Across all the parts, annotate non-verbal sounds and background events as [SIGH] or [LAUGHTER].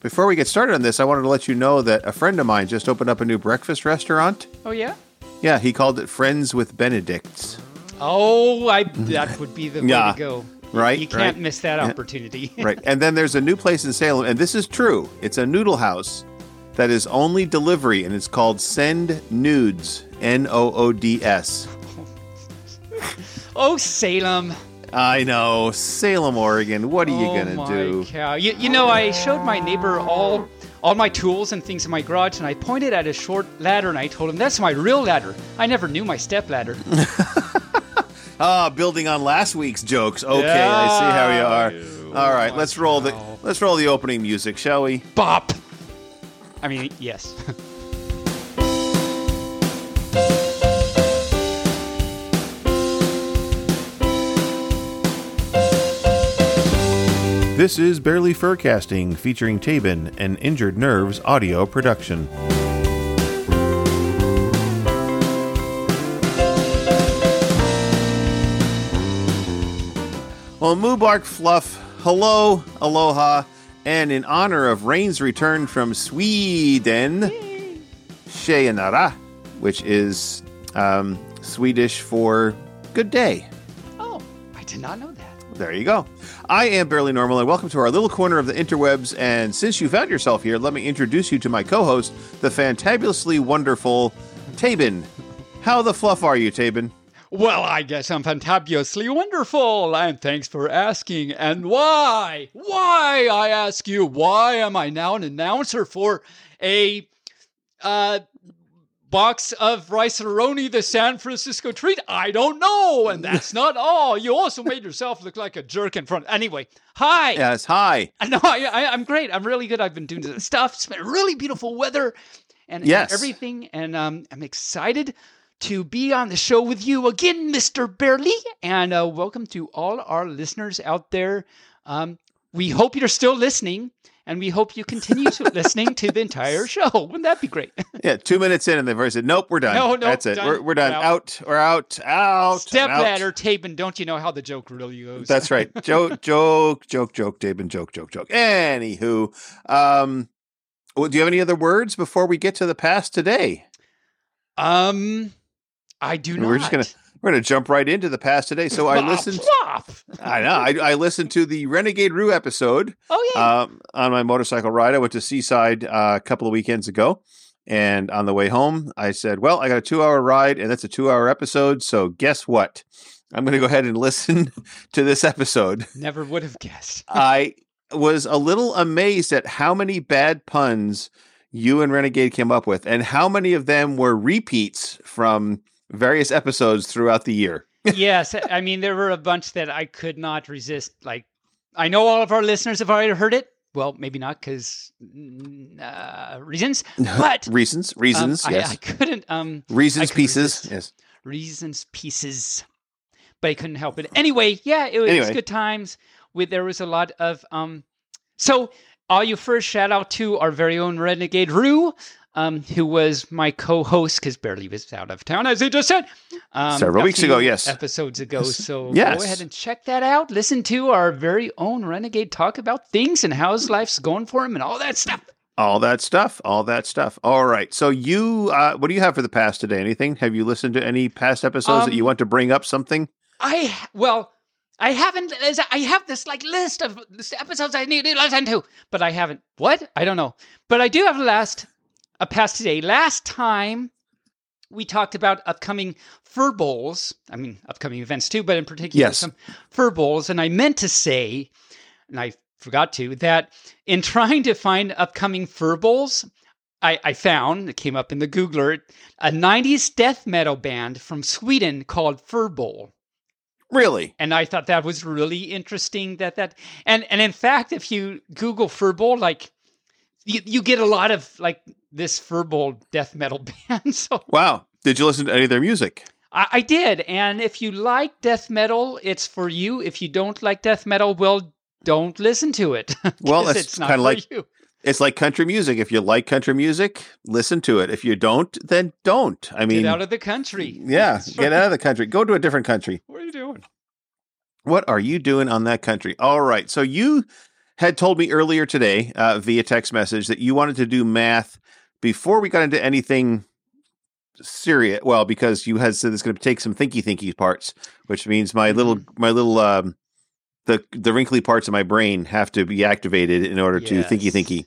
before we get started on this, I wanted to let you know that a friend of mine just opened up a new breakfast restaurant. Oh yeah. Yeah, he called it Friends with Benedicts. Oh, I that [LAUGHS] would be the way Yeah. to go. Right, You can't right. miss that opportunity. [LAUGHS] Right. And then there's a new place in Salem, and this is true. It's a noodle house that is only delivery, and it's called Send Nudes. N O O D S. [LAUGHS] oh, Salem. I know. Salem, Oregon. What are you oh going to my do? cow. You, you know, I showed my neighbor all all my tools and things in my garage, and I pointed at a short ladder, and I told him that's my real ladder. I never knew my step ladder. [LAUGHS] Ah, building on last week's jokes. Okay, I see how you are. Yeah. All right, Oh, let's roll the let's roll the opening music, shall we? Bop. I mean, yes. [LAUGHS] This is Bearly Furcasting featuring Taebyn and Injured Nerves audio production. Well, Moobarkfluff, hello, aloha, and in honor of Rayne's return from Sweden, Sheyanara, which is um, Swedish for good day. oh, I did not know that. There you go. I am Bearly Normal, and welcome to our little corner of the interwebs. And since you found yourself here, let me introduce you to my co host, the fantabulously wonderful Taebyn. How the fluff are you, Taebyn? Well, I guess I'm fantabulously wonderful, and thanks for asking. And why? Why, I ask you, why am I now an announcer for a uh, box of rice roni, the San Francisco treat? I don't know. And that's [LAUGHS] not all. You also made yourself look like a jerk in front. Anyway, hi. Yes, hi. [LAUGHS] I know I, I, I'm great. I'm really good. I've been doing stuff. It's been really beautiful weather and, and everything. And um, I'm excited to be on the show with you again, Mr. Bearly. And uh, welcome to all our listeners out there. Um, we hope you're still listening. And we hope you continue to [LAUGHS] listening to the entire show. Wouldn't that be great? [LAUGHS] Yeah, two minutes in, and they've already said, Nope, we're done. No, no, That's it. done. We're, we're done. Out. Out. We're out. Out. Step I'm out. ladder, Taebyn. Don't you know how the joke really goes? That's right. [LAUGHS] joke, joke, joke, joke, Taebyn, joke, joke, joke. Anywho, um, well, do you have any other words before we get to the past today? um, I do not. We're just gonna we're gonna jump right into the past today. So I listened. I know. I, I listened to the Renegade Rue episode Oh yeah. um, on my motorcycle ride. I went to Seaside uh, a couple of weekends ago, and on the way home, I said, "Well, I got a two-hour ride, and that's a two-hour episode. So guess what? I'm going to go ahead and [LAUGHS] listen to this episode." Never would have guessed. I was a little amazed at how many bad puns you and Renegade came up with, and how many of them were repeats from various episodes throughout the year. [LAUGHS] yes, I mean there were a bunch that I could not resist. Like I know all of our listeners have already heard it. Well, maybe not because uh, reasons, [LAUGHS] but reasons, um, reasons, I, yes, I couldn't. Um, reasons, could pieces, yes. reasons pieces, but I couldn't help it. Anyway, yeah, it was Anyway. good times. With there was a lot of um. So all you first shout out to our very own Renegade Rue, um, who was my co-host because Bearly was out of town, as he just said. Um, Several weeks ago, yes. episodes ago. So Yes. go ahead and check that out. Listen to our very own Renegade talk about things and how his life's going for him and all that stuff. All that stuff, all that stuff. All right. So you, uh, what do you have for the past today? Anything? Have you listened to any past episodes that you Um, want to bring up? Something? I well, I haven't. I have this like list of episodes I need to listen to, but I haven't. What? I don't know. But I do have a last a past today. Last time we talked about upcoming fur bowls. I mean, upcoming events too, but in particular Yes. some fur bowls. And I meant to say, and I forgot to, that in trying to find upcoming fur bowls. I, I found it came up in the Googler a 90s death metal band from Sweden called Furbowl Really? and I thought that was really interesting. That that and and in fact, if you Google Furbowl, like you you get a lot of like this Furbowl death metal [LAUGHS] band. So Wow. Did you listen to any of their music? I, I did, and if you like death metal, it's for you. If you don't like death metal, well, don't listen to it. [LAUGHS] well, it's not kinda like- you. It's like country music. If you like country music, listen to it. If you don't, then don't. I mean, Get out of the country. yeah, [LAUGHS] get out of the country. Go to a different country. What are you doing? What are you doing on that country? All right. So you had told me earlier today uh, via text message that you wanted to do math before we got into anything serious. Well, because you had said it's going to take some thinky thinky parts, which means my little Mm-hmm. my little um, the the wrinkly parts of my brain have to be activated in order to thinky thinky.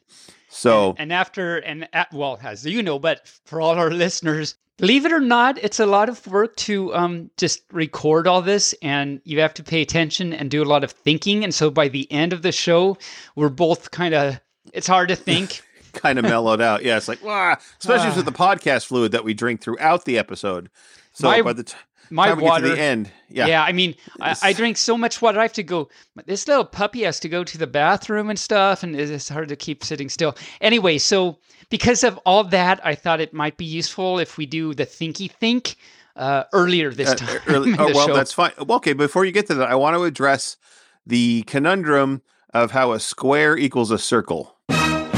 So and, and after and at, well, as you know, but for all our [LAUGHS] listeners, believe it or not, it's a lot of work to um just record all this, and you have to pay attention and do a lot of thinking. And so by the end of the show, we're both kind of it's hard to think. [LAUGHS] kind of mellowed out. Yeah, it's like wow, especially Ah. with the podcast fluid that we drink throughout the episode. So My- by the t- My time we get water. to the end, yeah, Yeah, I mean, I, I drink so much water. I have to go. This little puppy has to go to the bathroom and stuff, and it's hard to keep sitting still. Anyway, so because of all that, I thought it might be useful if we do the thinky think uh, earlier this Uh, time. early- [LAUGHS] oh well, show. that's fine. Well, okay, before you get to that, I want to address the conundrum of how a square equals a circle. I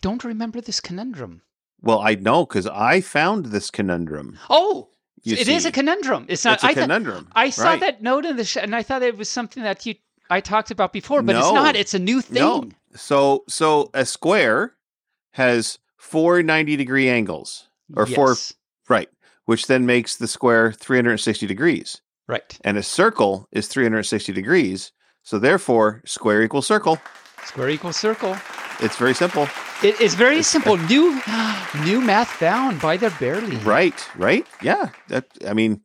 don't remember this conundrum. Well, I know because I found this conundrum. Oh, it is see. a conundrum. It's not. It's a I conundrum. I saw right. that note in the show, and I thought it was something that you I talked about before, but it's not. It's a new thing. No. So, so a square has four 90 degree angles, or four, right? Which then makes the square 360 degrees. Right. And a circle is 360 degrees. So therefore, square equals circle. Square equals circle. It's very simple. It is very simple. [LAUGHS] New, [GASPS] new math found by the barely. Right, right? Yeah. That I mean,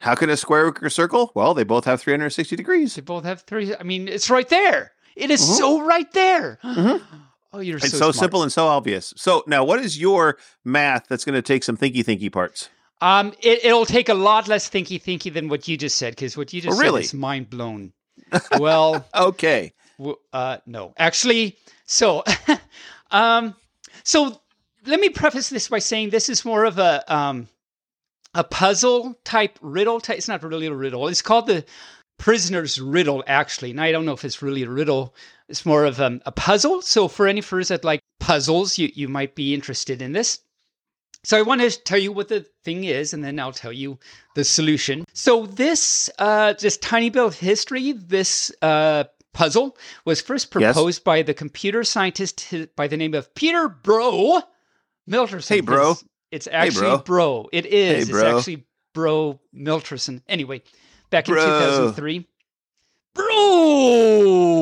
how can a square work a circle? Well, they both have 360 degrees. They both have three. I mean, it's right there. It is Mhm. so right there. Mhm. [GASPS] Oh, you're It's so, so, simple and so obvious. So now what is your math that's going to take some thinky thinky parts? Um, it, it'll take a lot less thinky thinky than what you just said because what you just Oh, really? said is mind blown. [LAUGHS] well, Okay. w- uh, no, actually, so, [LAUGHS] um, so let me preface this by saying this is more of a um, a puzzle type riddle. Type. It's not really a riddle. It's called the prisoner's riddle, actually. And I don't know if it's really a riddle. It's more of um, a puzzle. So for any furs that like puzzles, you you might be interested in this. So I want to tell you what the thing is, and then I'll tell you the solution. So this uh, this tiny bit of history, this uh, puzzle was first Yes. proposed by the computer scientist by the name of Peter Bro Miltersen. Hey, bro. It's, it's actually bro. bro. It is. Hey, bro. It's actually Bro Miltersen. Anyway, back in Bro. 2003. Bro!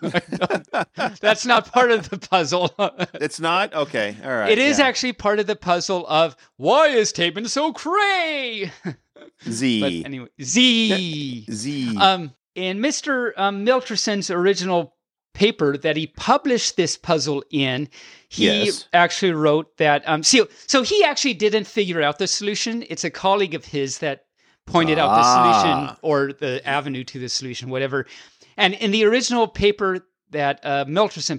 [LAUGHS] That's not part of the puzzle. [LAUGHS] It's not? Okay. All right. It is yeah. actually part of the puzzle of why is Taebyn so cray? [LAUGHS] Z. But anyway, Z. Z. Um, in Mr. Um, Miltersen's original paper that he published this puzzle in, he Yes. actually wrote that. Um, so, so he actually didn't figure out the solution. It's a colleague of his that pointed out the solution Ah. or the avenue to the solution, whatever. And in the original paper that uh,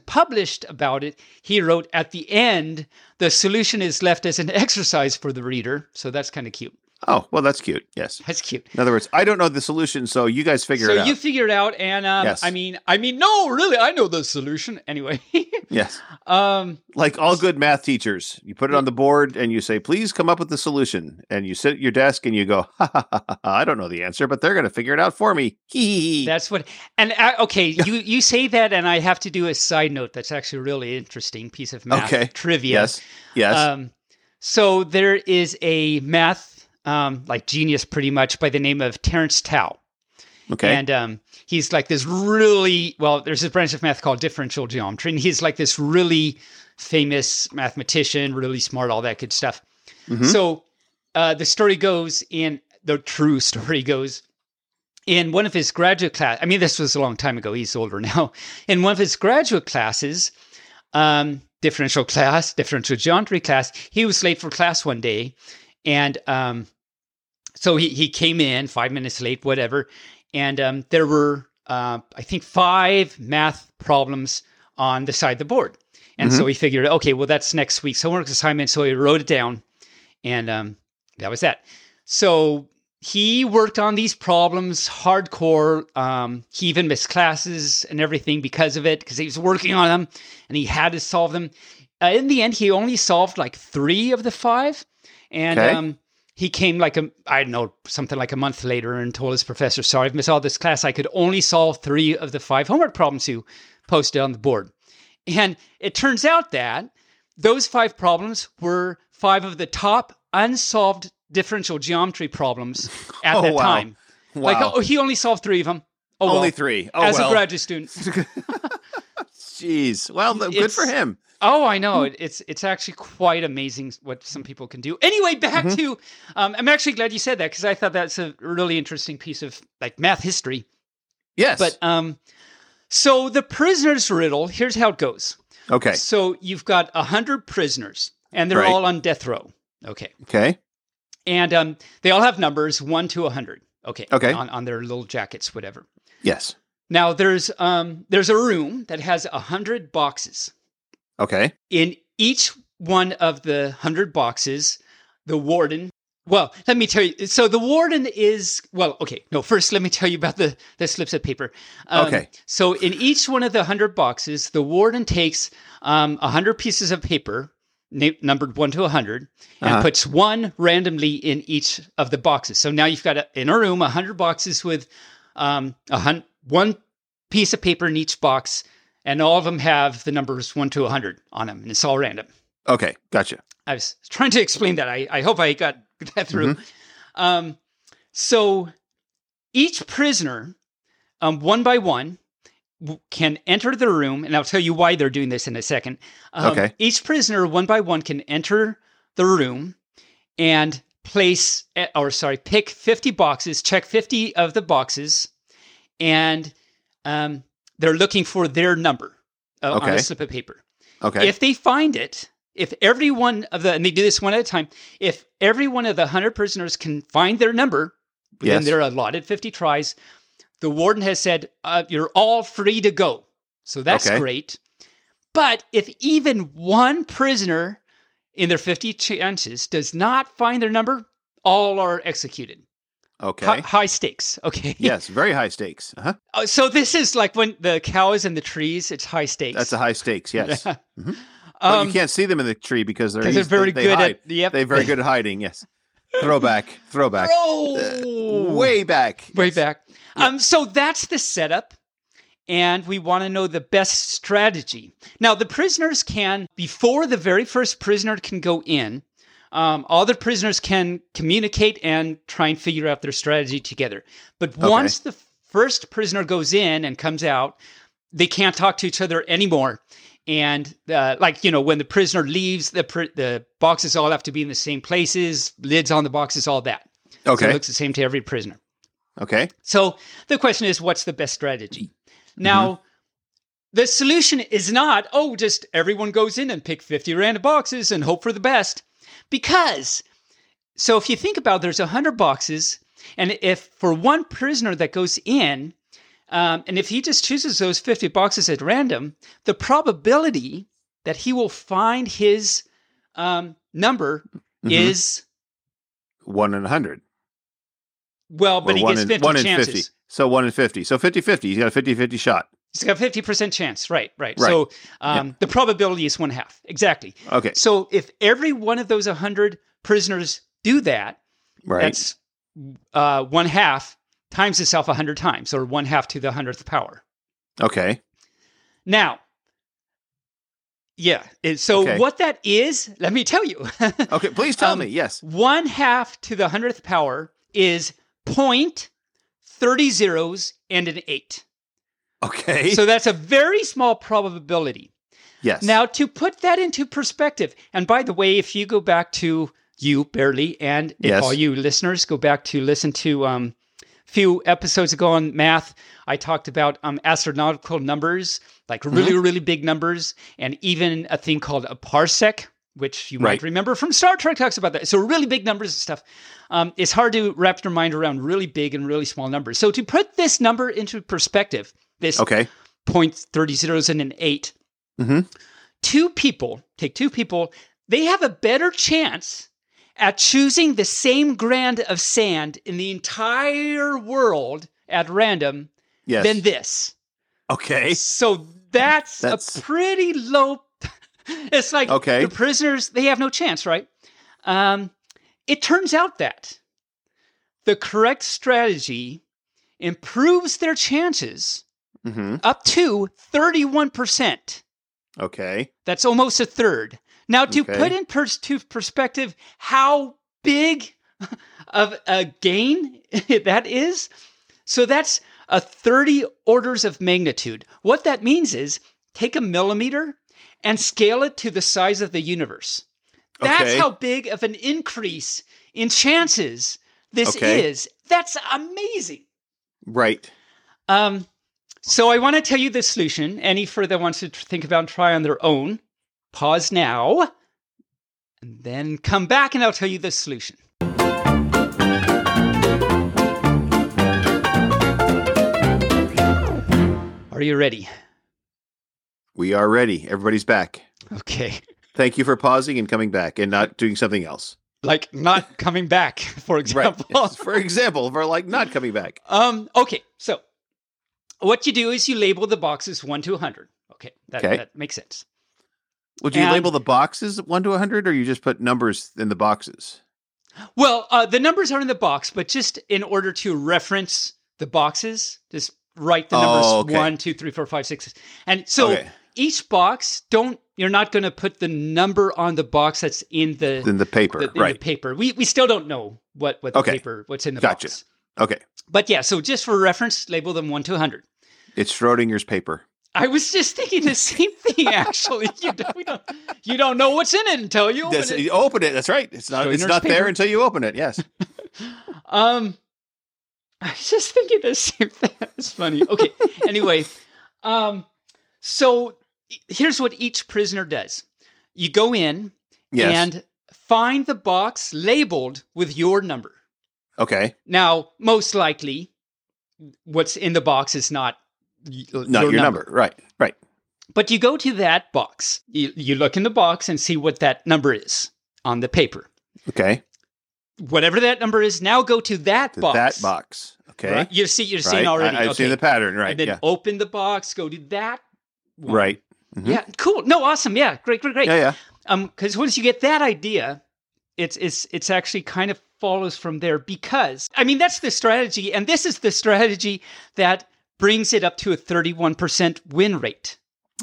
published about it, he wrote at the end, the solution is left as an [LAUGHS] exercise for the reader. So that's kind of cute. Oh, well, that's cute. Yes. That's cute. In other words, I don't know the solution, so you guys figure so it out. you figure it out, and um, Yes. I mean, I mean, no, really, I know the solution. Anyway, [LAUGHS] yes. um, Like all good math teachers, you put it on the board and you say, please come up with the solution. And you sit at your desk and you go, ha, ha, ha, ha, I don't know the answer, but they're going to figure it out for me. That's what. And uh, okay, [LAUGHS] you you say that, and I have to do a side note. That's actually a really interesting piece of math Okay. trivia. Yes. Yes. Um, so there is a math um, like genius, pretty much, by the name of Terence Tao. okay. And um, he's like this really well. There's a branch of math called differential geometry, and he's like this really famous mathematician, really smart, all that good stuff. Mhm. So uh, the story goes in the true [LAUGHS] story goes in one of his graduate class. I mean, this was a long time ago. He's older [LAUGHS] now. In one of his graduate classes, um, differential class, differential geometry class, he was late for class one day, and um, so he he came in five minutes late, whatever, and um, there were uh, I think five math problems on the side of the board, and so he figured, okay, well that's next week's homework assignment, so he wrote it down, and um, that was that. So he worked on these problems hardcore. Um, he even missed classes and everything because of it, because he was working on them and he had to solve them. Uh, in the end, he only solved like three of the five. And Okay. um, he came like a I don't know something like a month later and told his professor, "Sorry, I've missed all this class. I could only solve three of the five homework problems you posted on the board." And it turns out that those five problems were five of the top unsolved differential geometry problems [LAUGHS] at Oh, that wow. time. Like, oh, he only solved three of them. Oh, Only well. three. Oh, As well. a graduate student. [LAUGHS] Jeez. Well, good for him. Oh, I know. It's it's actually quite amazing what some people can do. Anyway, back Mm-hmm. to um, I'm actually glad you said that because I thought that's a really interesting piece of like math history. Yes. But um, so the prisoner's riddle. Here's how it goes. okay. So you've got a hundred prisoners, and they're Right. all on death row. Okay, Okay. and um, they all have numbers one to a hundred. Okay. Okay. On, on their little jackets, whatever. Yes. Now there's um there's a room that has a hundred boxes. Okay. in each one of the hundred boxes, the warden. Well, let me tell you. So the warden is well. Okay, no. First, let me tell you about the the slips of paper. Um, Okay. So in each one of the hundred boxes, the warden takes um, a hundred pieces of paper, na- numbered one to a 100 and Uh-huh. puts one randomly in each of the boxes. So now you've got a, in a room a hundred boxes with um, a hun- one piece of paper in each box, and all of them have the numbers one to a hundred on them, and it's all random. Okay. Gotcha. I was trying to explain that. I, I hope I got [LAUGHS] that through. Um, so each prisoner, um, one by one, w- can enter the room, and I'll tell you why they're doing this in a second. Um, Okay. Each prisoner, one by one, can enter the room and place, eh, or sorry, pick 50 boxes, check 50 of the boxes, and um, they're looking for their number uh, on a slip of paper. Okay. If they find it, if every one of the, and they do this one at a time, if every one of the 100 prisoners can find their number within Yes. their allotted 50 tries, the warden has said, uh, you're all free to go. So that's Okay. great. But if even one prisoner in their 50 chances does not find their number, all are executed. Okay. Hi- high stakes. Okay. [LAUGHS] yes. Very high stakes. Uh-huh. Uh, So this is like when the cows in the trees, it's high stakes. That's a high stakes. [LAUGHS] Yes. but um, you can't see them in the tree because they're they're very they good hide. at yep. They're very good at hiding. Yes. Throwback. [LAUGHS] Throwback. Oh, Way back. way Yes. back. Um, so that's the setup, and we want to know the best strategy. Now, the prisoners can, before the very first prisoner can go in, um, all the prisoners can communicate and try and figure out their strategy together. But once the first prisoner goes in and comes out, they can't talk to each other anymore. And uh, like you know, when the prisoner leaves, the pr- the boxes all have to be in the same places, lids on the boxes, all that. So it Okay. looks the same to every prisoner. Okay. So the question is, what's the best strategy? Now, the solution is not, oh, just everyone goes in and pick 50 random boxes and hope for the best. Because, so if you think about it, there's 100 boxes, and if for one prisoner that goes in, um, and if he just chooses those 50 boxes at random, the probability that he will find his um, number Mhm. is, One in a hundred. well, but Or he one gets in, 50 one in chances. 50. So one in 50. So 50 50. He's got a 50 50 shot. He's got a fifty percent chance. Right, right. Right. So um, the probability is one half. Exactly. Okay. So if every one of those hundred prisoners do that, Right. that's uh, one half times itself a hundred times, or one half to the hundredth power. okay. Now, yeah. So Okay. what that is, let me tell you. [LAUGHS] Okay. Please tell Um, me. Yes. one half to the hundredth power is point thirty zeros and an eight. Okay. So that's a very small probability. yes. Now, to put that into perspective, and by the way, if you go back to you Bearly, and if Yes. all you listeners go back to listen to um, a few episodes ago on math, I talked about um, astronomical numbers, like Mm-hmm. really, really big numbers, and even a thing called a parsec, which you might remember from Star Trek talks about that. So really big numbers and stuff. Um, it's hard to wrap your mind around really big and really small numbers. So to put this number into perspective, this okay. point thirty zeros and an eight. mm-hmm. Two people, take two people, they have a better chance at choosing the same grain of sand in the entire world at random Yes. than this. okay. So that's, That's- a pretty low. [LAUGHS] it's like Okay. the prisoners, they have no chance, right? Um, it turns out that the correct strategy improves their chances hmm up to 31%. Okay. That's almost a third. Now, to Okay. put in pers- to perspective how big [LAUGHS] of a gain [LAUGHS] that is, so that's a 30 orders of magnitude. What that means is take a millimeter and scale it to the size of the universe. That's Okay. how big of an increase in chances this Okay. is. That's amazing. Right. Um, so I want to tell you the solution. Any further wants to think about and try on their own, pause now, and then come back and I'll tell you the solution. Are you ready? We are ready. Everybody's back. Okay. Thank you for pausing and coming back and not doing something else. Like not coming back, [LAUGHS] for example. Right. [LAUGHS] for example, for like not coming back. Um, okay, so what you do is you label the boxes 1 to 100. Okay, that, Okay. that makes sense. Would you And- label the boxes one to a hundred, or you just put numbers in the boxes? Well, uh, the numbers are in the box, but just in order to reference the boxes, just write the numbers Oh, okay. one, two, three, four, five, six, and so Okay. each box don't. You're not going to put the number on the box that's in the, In the paper, the- in right? the paper. We we still don't know what what the Okay. paper what's in the Gotcha. box. Okay. But yeah, so just for reference, label them one to hundred. It's Schrodinger's paper. I was just thinking the same thing. Actually, you don't, don't you don't know what's in it until you open That's, it. you open it. That's right. It's not. It's not there until you open it. Yes. [LAUGHS] Um, I was just thinking the same thing. [LAUGHS] That's funny. Okay. anyway, um, so here's what each prisoner does: you go in Yes. and find the box labeled with your number. okay. Now, most likely, what's in the box is not y- Not your, number. Right. Right. But you go to that box. You, you look in the box and see what that number is on the paper. Okay. Whatever that number is, now go to that To box. That box. Okay. Right? You see, you're Right. seeing already. I, have okay. seen the pattern. Right. And then Yeah. open the box, go to that. one. Right. Mhm. Yeah. Cool. No. Awesome. Yeah. Great. Great. Great. Yeah. Yeah. Um. Because once you get that idea, it's it's it's actually kind of follows from there because I mean that's the strategy, and this is the strategy that brings it up to a 31% win rate,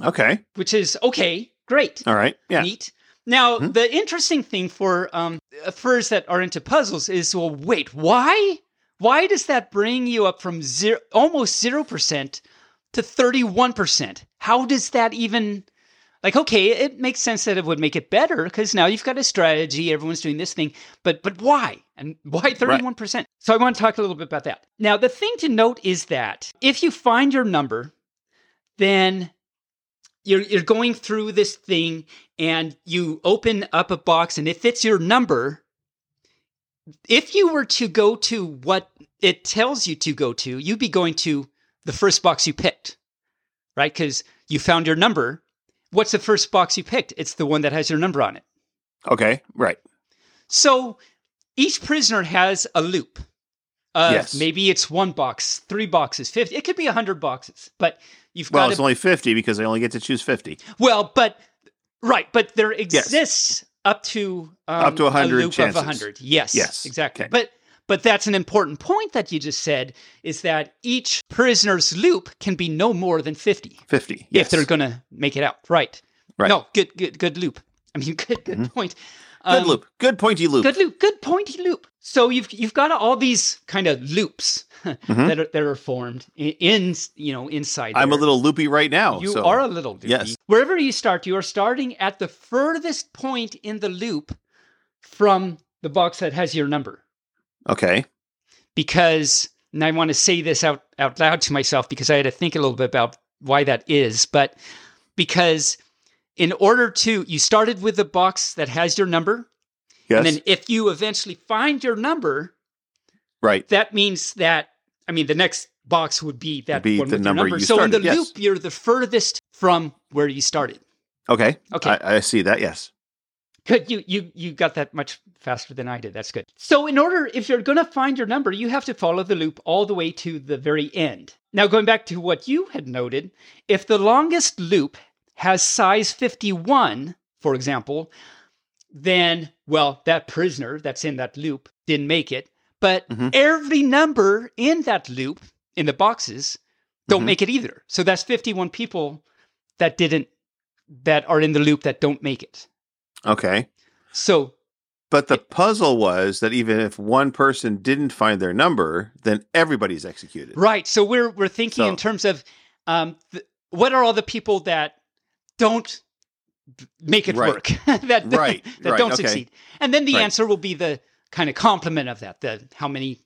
Okay. which is okay. Great. All right. Yeah. Neat. Now, Mhm. the interesting thing for um, furs that are into puzzles is, well, wait, why? Why does that bring you up from zero, almost zero percent to thirty-one percent? How does that even? Like, okay, it makes sense that it would make it better because now you've got a strategy. Everyone's doing this thing, but but why? And why thirty-one percent? So I want to talk a little bit about that. Now, the thing to note is that if you find your number, then you're you're going through this thing and you open up a box and if it's your number if you were to go to what it tells you to go to you'd be going to the first box you picked right because you found your number what's the first box you picked it's the one that has your number on it Okay. Right. so each prisoner has a loop uh, Yes. maybe it's one box three boxes 50 it could be a 100 boxes but you've Well, got it's to only fifty because I only get to choose fifty. Well, but right, but there exists up to um, Up to 100 a loop chances. of hundred. Yes, Yes, exactly. okay. But but that's an important point that you just said is that each prisoner's loop can be no more than fifty Fifty. Yes. if they're going to make it out. Right. Right. No, good, good, good loop. I mean, [LAUGHS] good, good point. Good Um, loop. Good pointy loop. Good loop. Good pointy loop. So you've you've got all these kind of loops [LAUGHS] Mm-hmm. that are that are formed in, in you know inside. I'm a little loopy right now. You so- are a little loopy. Yes. Wherever you start, you are starting at the furthest point in the loop from the box that has your number. Okay. Because, and I want to say this out, out loud to myself because I had to think a little bit about why that is, but because in order to, you started with the box that has your number. Yes. And then if you eventually find your number, right. that means that I mean the next box would be that be one the with number number. so in the yes. loop, you're the furthest from where you started. Okay. Okay. I, I see that. Yes. Good. You you you got that much faster than I did. That's good. So in order, if you're going to find your number, you have to follow the loop all the way to the very end. Now going back to what you had noted, if the longest loop has size 51, for example, then well, that prisoner that's in that loop didn't make it, but Mhm. every number in that loop in the boxes don't Mhm. make it either. So that's 51 people that didn't that are in the loop that don't make it. Okay. So But the puzzle was that even if one person didn't find their number, then everybody's executed. right, so we're we're thinking in terms of um, th- what are all the people that don't make it Right. work [LAUGHS] that [LAUGHS] Right, that right, don't okay. succeed, and then the answer will be the kind of complement of that the how many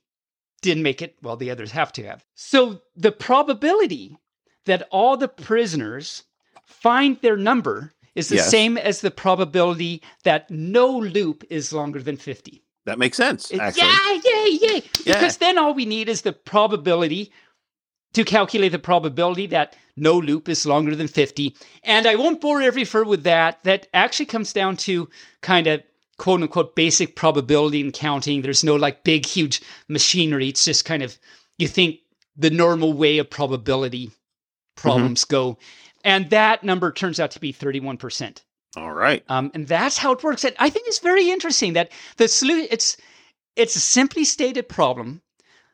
didn't make it well the others have to have so the probability that all the prisoners find their number is the Yes. same as the probability that no loop is longer than 50 That makes sense, actually. Yeah, yay, yay. Yeah. Because then all we need is the probability to calculate the probability that no loop is longer than 50. And I won't bore every fur with that. That actually comes down to kind of quote unquote basic probability and counting. There's no like big, huge machinery. It's just kind of, you think the normal way of probability mm-hmm. problems go. And that number turns out to be 31%. All right. Um, and that's how it works. And I think it's very interesting that the solution it's it's a simply stated problem.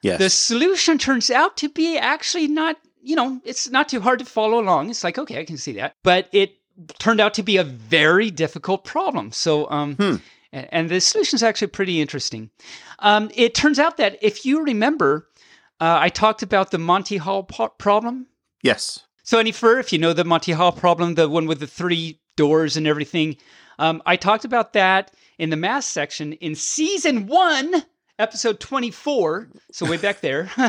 Yes. The solution turns out to be actually not, you know, it's not too hard to follow along. It's like, okay, I can see that. But it turned out to be a very difficult problem. So um Hmm. and the solution is actually pretty interesting. Um, it turns out that if you remember, uh, I talked about the Monty Hall po- problem. yes. So, any fur, if you know the Monty Hall problem, the one with the three doors and everything, um, I talked about that in the math section in season one, episode 24. So, way back there. [LAUGHS]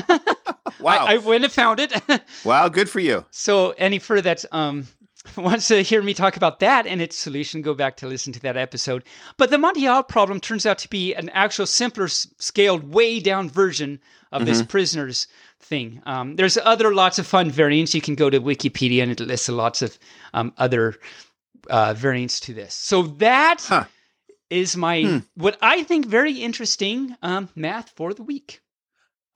Wow. I, I went and found it. [LAUGHS] wow. Good for you. so, any fur that um, [LAUGHS] wants to hear me talk about that and its solution, go back to listen to that episode. But the Monty Hall problem turns out to be an actual simpler scaled, way down version of this prisoners thing. Um, there's other lots of fun variants. You can go to Wikipedia and it lists lots of um, other uh, variants to this. So that is Huh. my Hmm. what I think very interesting um, math for the week.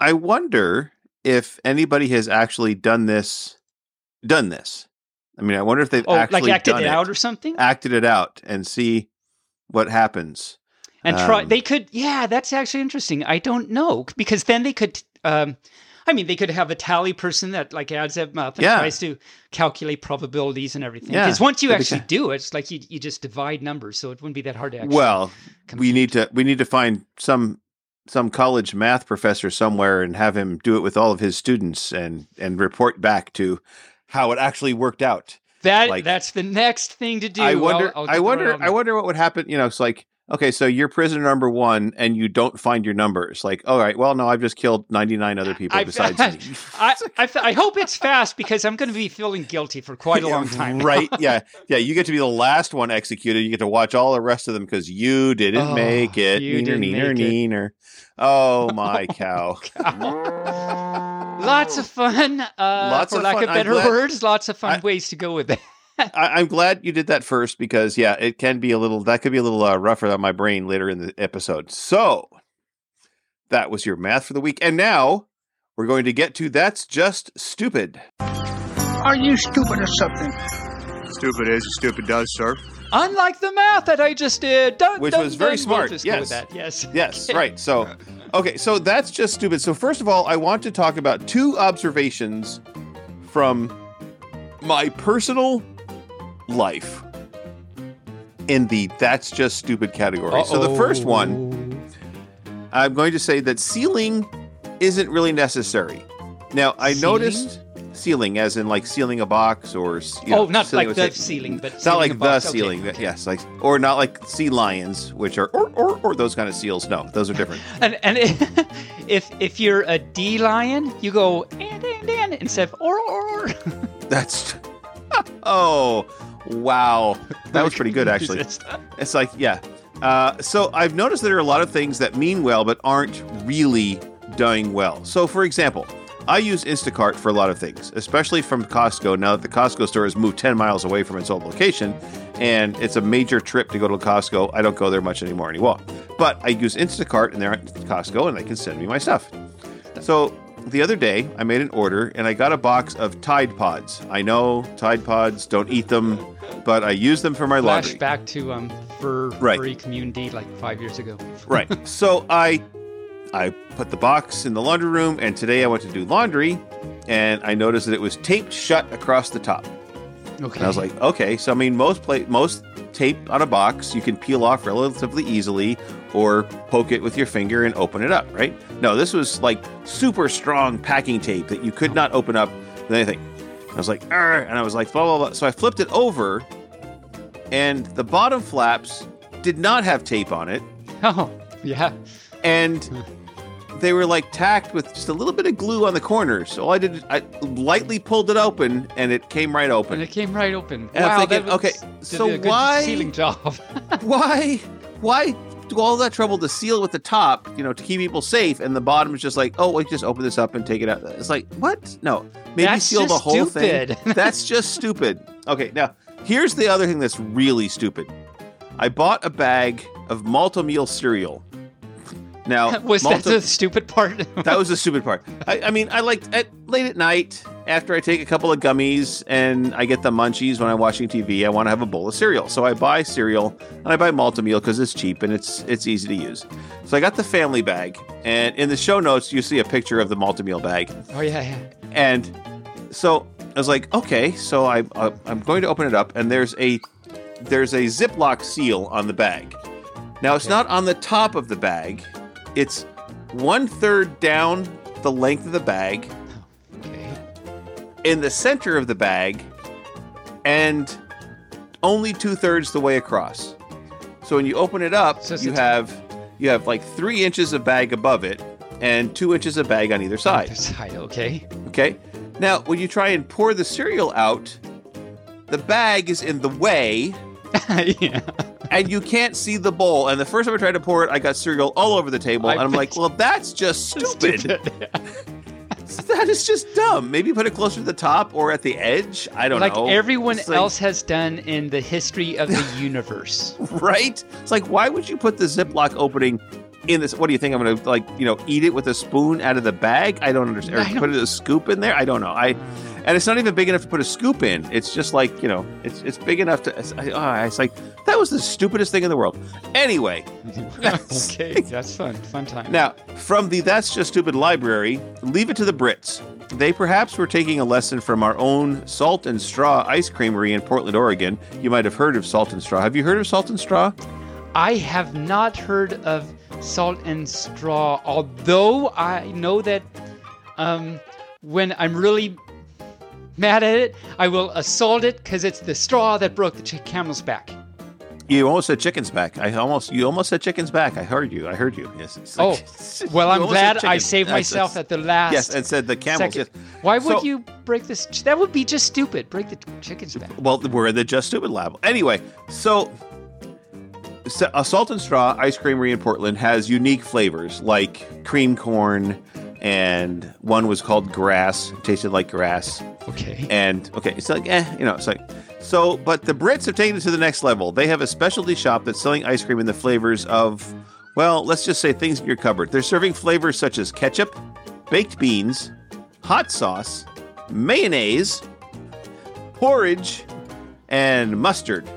I wonder if anybody has actually done this. Done this. I mean, I wonder if they've Oh, actually like acted done it out or something, acted it out, and see what happens. And try. um, they could, yeah, that's actually interesting. I don't know because then they could. Um, I mean, they could have a tally person that like adds them up and Yeah. tries to calculate probabilities and everything. Yeah, Because once you actually do it, it's like you, you just divide numbers, so it wouldn't be that hard to actually. Well, we need to we need to find some some college math professor somewhere and have him do it with all of his students and and report back to how it actually worked out. that like- that's the next thing to do. I I'll- wonder I'll I wonder I wonder what would happen, you know, it's like okay, so you're prisoner number 1 and you don't find your numbers. Like, all right, well, no, I've just killed 99 other people I- besides me. [LAUGHS] I, I, I hope it's fast because I'm going to be feeling guilty for quite a long time. right? [LAUGHS] Yeah, yeah. You get to be the last one executed. You get to watch all the rest of them because you didn't Oh, make it. you Neener, didn't neener, make it. neener. Oh [LAUGHS] my cow! Lots of fun. Uh, Lots for of lack fun. of better glad- words, lots of fun I- ways to go with it. I, I'm glad you did that first because yeah, it can be a little. That could be a little uh, rougher on my brain later in the episode. So that was your math for the week, and now we're going to get to that's just stupid. Are you stupid or something? Stupid is, stupid does, sir. Unlike the math that I just did, dun, Which dun, was very dun. smart, We'll just yes. that. Yes. Yes, [LAUGHS] right. So, okay, so that's just stupid. So, first of all, I want to talk about two observations from my personal life in the that's just stupid category. So, the first one, I'm going to say that sealing isn't really necessary. Now, I Sealing? noticed sealing, as in like sealing a box or you know, oh, not like the ceiling, but not like the. Ceiling. okay. Yes, like or not like sea lions, which are or or, or those kind of seals. No, those are different. And and [LAUGHS] if if you're a D lion, you go eh, and and and instead of or or. or. [LAUGHS] That's [LAUGHS] oh wow, [LAUGHS] that was pretty good actually. It's like yeah. Uh, so I've noticed that there are a lot of things that mean well but aren't really doing well. So for example. I use Instacart for a lot of things, especially from Costco. Now that the Costco store has moved 10 miles away from its old location, and it's a major trip to go to Costco, I don't go there much anymore anymore. But I use Instacart, and they're at Costco, and they can send me my stuff. So the other day I made an order and I got a box of Tide Pods. I know Tide Pods, don't eat them, but I use them for my laundry. back to um fur Right. furry community like five years ago. [LAUGHS] Right. so I I put the box in the laundry room and today I went to do laundry and I noticed that it was taped shut across the top. Okay. And I was like, okay, so I mean most plate most tape on a box you can peel off relatively easily or poke it with your finger and open it up, right? No, this was like super strong packing tape that you could not open up with anything. I was like, "Arr," and I was like, blah blah blah. So I flipped it over, and the bottom flaps did not have tape on it, [LAUGHS] oh yeah. and they were like tacked with just a little bit of glue on the corners. So all I did, I lightly pulled it open, and it came right open. And it came right open. And I'm wow, thinking, that was, okay, did so a good why- sealing job? [LAUGHS] why why do all that trouble to seal with the top you know to keep people safe and the bottom is just like oh wait just open this up and take it out. It's like what? No. Maybe That's seal the whole stupid. thing [LAUGHS] [LAUGHS] that's just stupid. Okay now here's the other thing that's really stupid. I bought a bag of Malt-O-Meal cereal now [LAUGHS] was that the stupid part? [LAUGHS] that was the stupid part. I, I mean, I like at late at night after I take a couple of gummies and I get the munchies when I'm watching TV. I want to have a bowl of cereal, so I buy cereal and I buy Malt-O-Meal because it's cheap and it's it's easy to use. So I got the family bag, and in the show notes you see a picture of the Malt-O-Meal bag, oh yeah, yeah. and so I was like, okay, so I uh, I'm going to open it up, and there's a there's a Ziploc seal on the bag. Now it's not on the top of the bag; it's one third down the length of the bag, Okay. in the center of the bag, and only two thirds the way across. So when you open it up, So you have you have like three inches of bag above it, and two inches of bag on either side. Other side. Okay. Okay. Now, when you try and pour the cereal out, the bag is in the way [LAUGHS] yeah. And you can't see the bowl. And the first time I tried to pour it, I got cereal all over the table. I and I'm like, well, that's just [LAUGHS] stupid. Stupid. [LAUGHS] that is just dumb. Maybe put it closer to the top or at the edge. I don't like know. Like everyone like- else has done in the history of the [LAUGHS] universe. right? It's like, why would you put the Ziploc opening in this? What do you think? I'm going to, like, you know, eat it with a spoon out of the bag? I don't understand. Or I don't- put a scoop in there? I don't know. I. And it's not even big enough to put a scoop in. It's just like you know, it's it's big enough to. It's, I, oh, it's like that was the stupidest thing in the world. Anyway, [LAUGHS] okay, [LAUGHS] that's fun. Fun time. now from the "That's Just Stupid" library, leave it to the Brits. They perhaps were taking a lesson from our own Salt and Straw Ice Creamery in Portland, Oregon. You might have heard of Salt and Straw. Have you heard of Salt and Straw? I have not heard of salt and straw, although I know that um, when I'm really mad at it, I will assault it because it's the straw that broke the ch- camel's back. You almost said chicken's back. I almost you almost said chicken's back. I heard you. I heard you. Yes. It's Oh, [LAUGHS] well, I'm glad I saved myself that's- at the last Yes, and said the camels. second. Yes. Why would So- you break this? ch- That would be just stupid. Break the chicken's back. Well, we're in the Just Stupid Lab. Anyway, so, so a Salt and Straw ice creamery in Portland has unique flavors like cream corn, and one was called grass. It tasted like grass. Okay. And okay, it's like eh, you know, it's like so. But the Brits have taken it to the next level. They have a specialty shop that's selling ice cream in the flavors of, well, let's just say things in your cupboard. They're serving flavors such as ketchup, baked beans, hot sauce, mayonnaise, porridge, and mustard.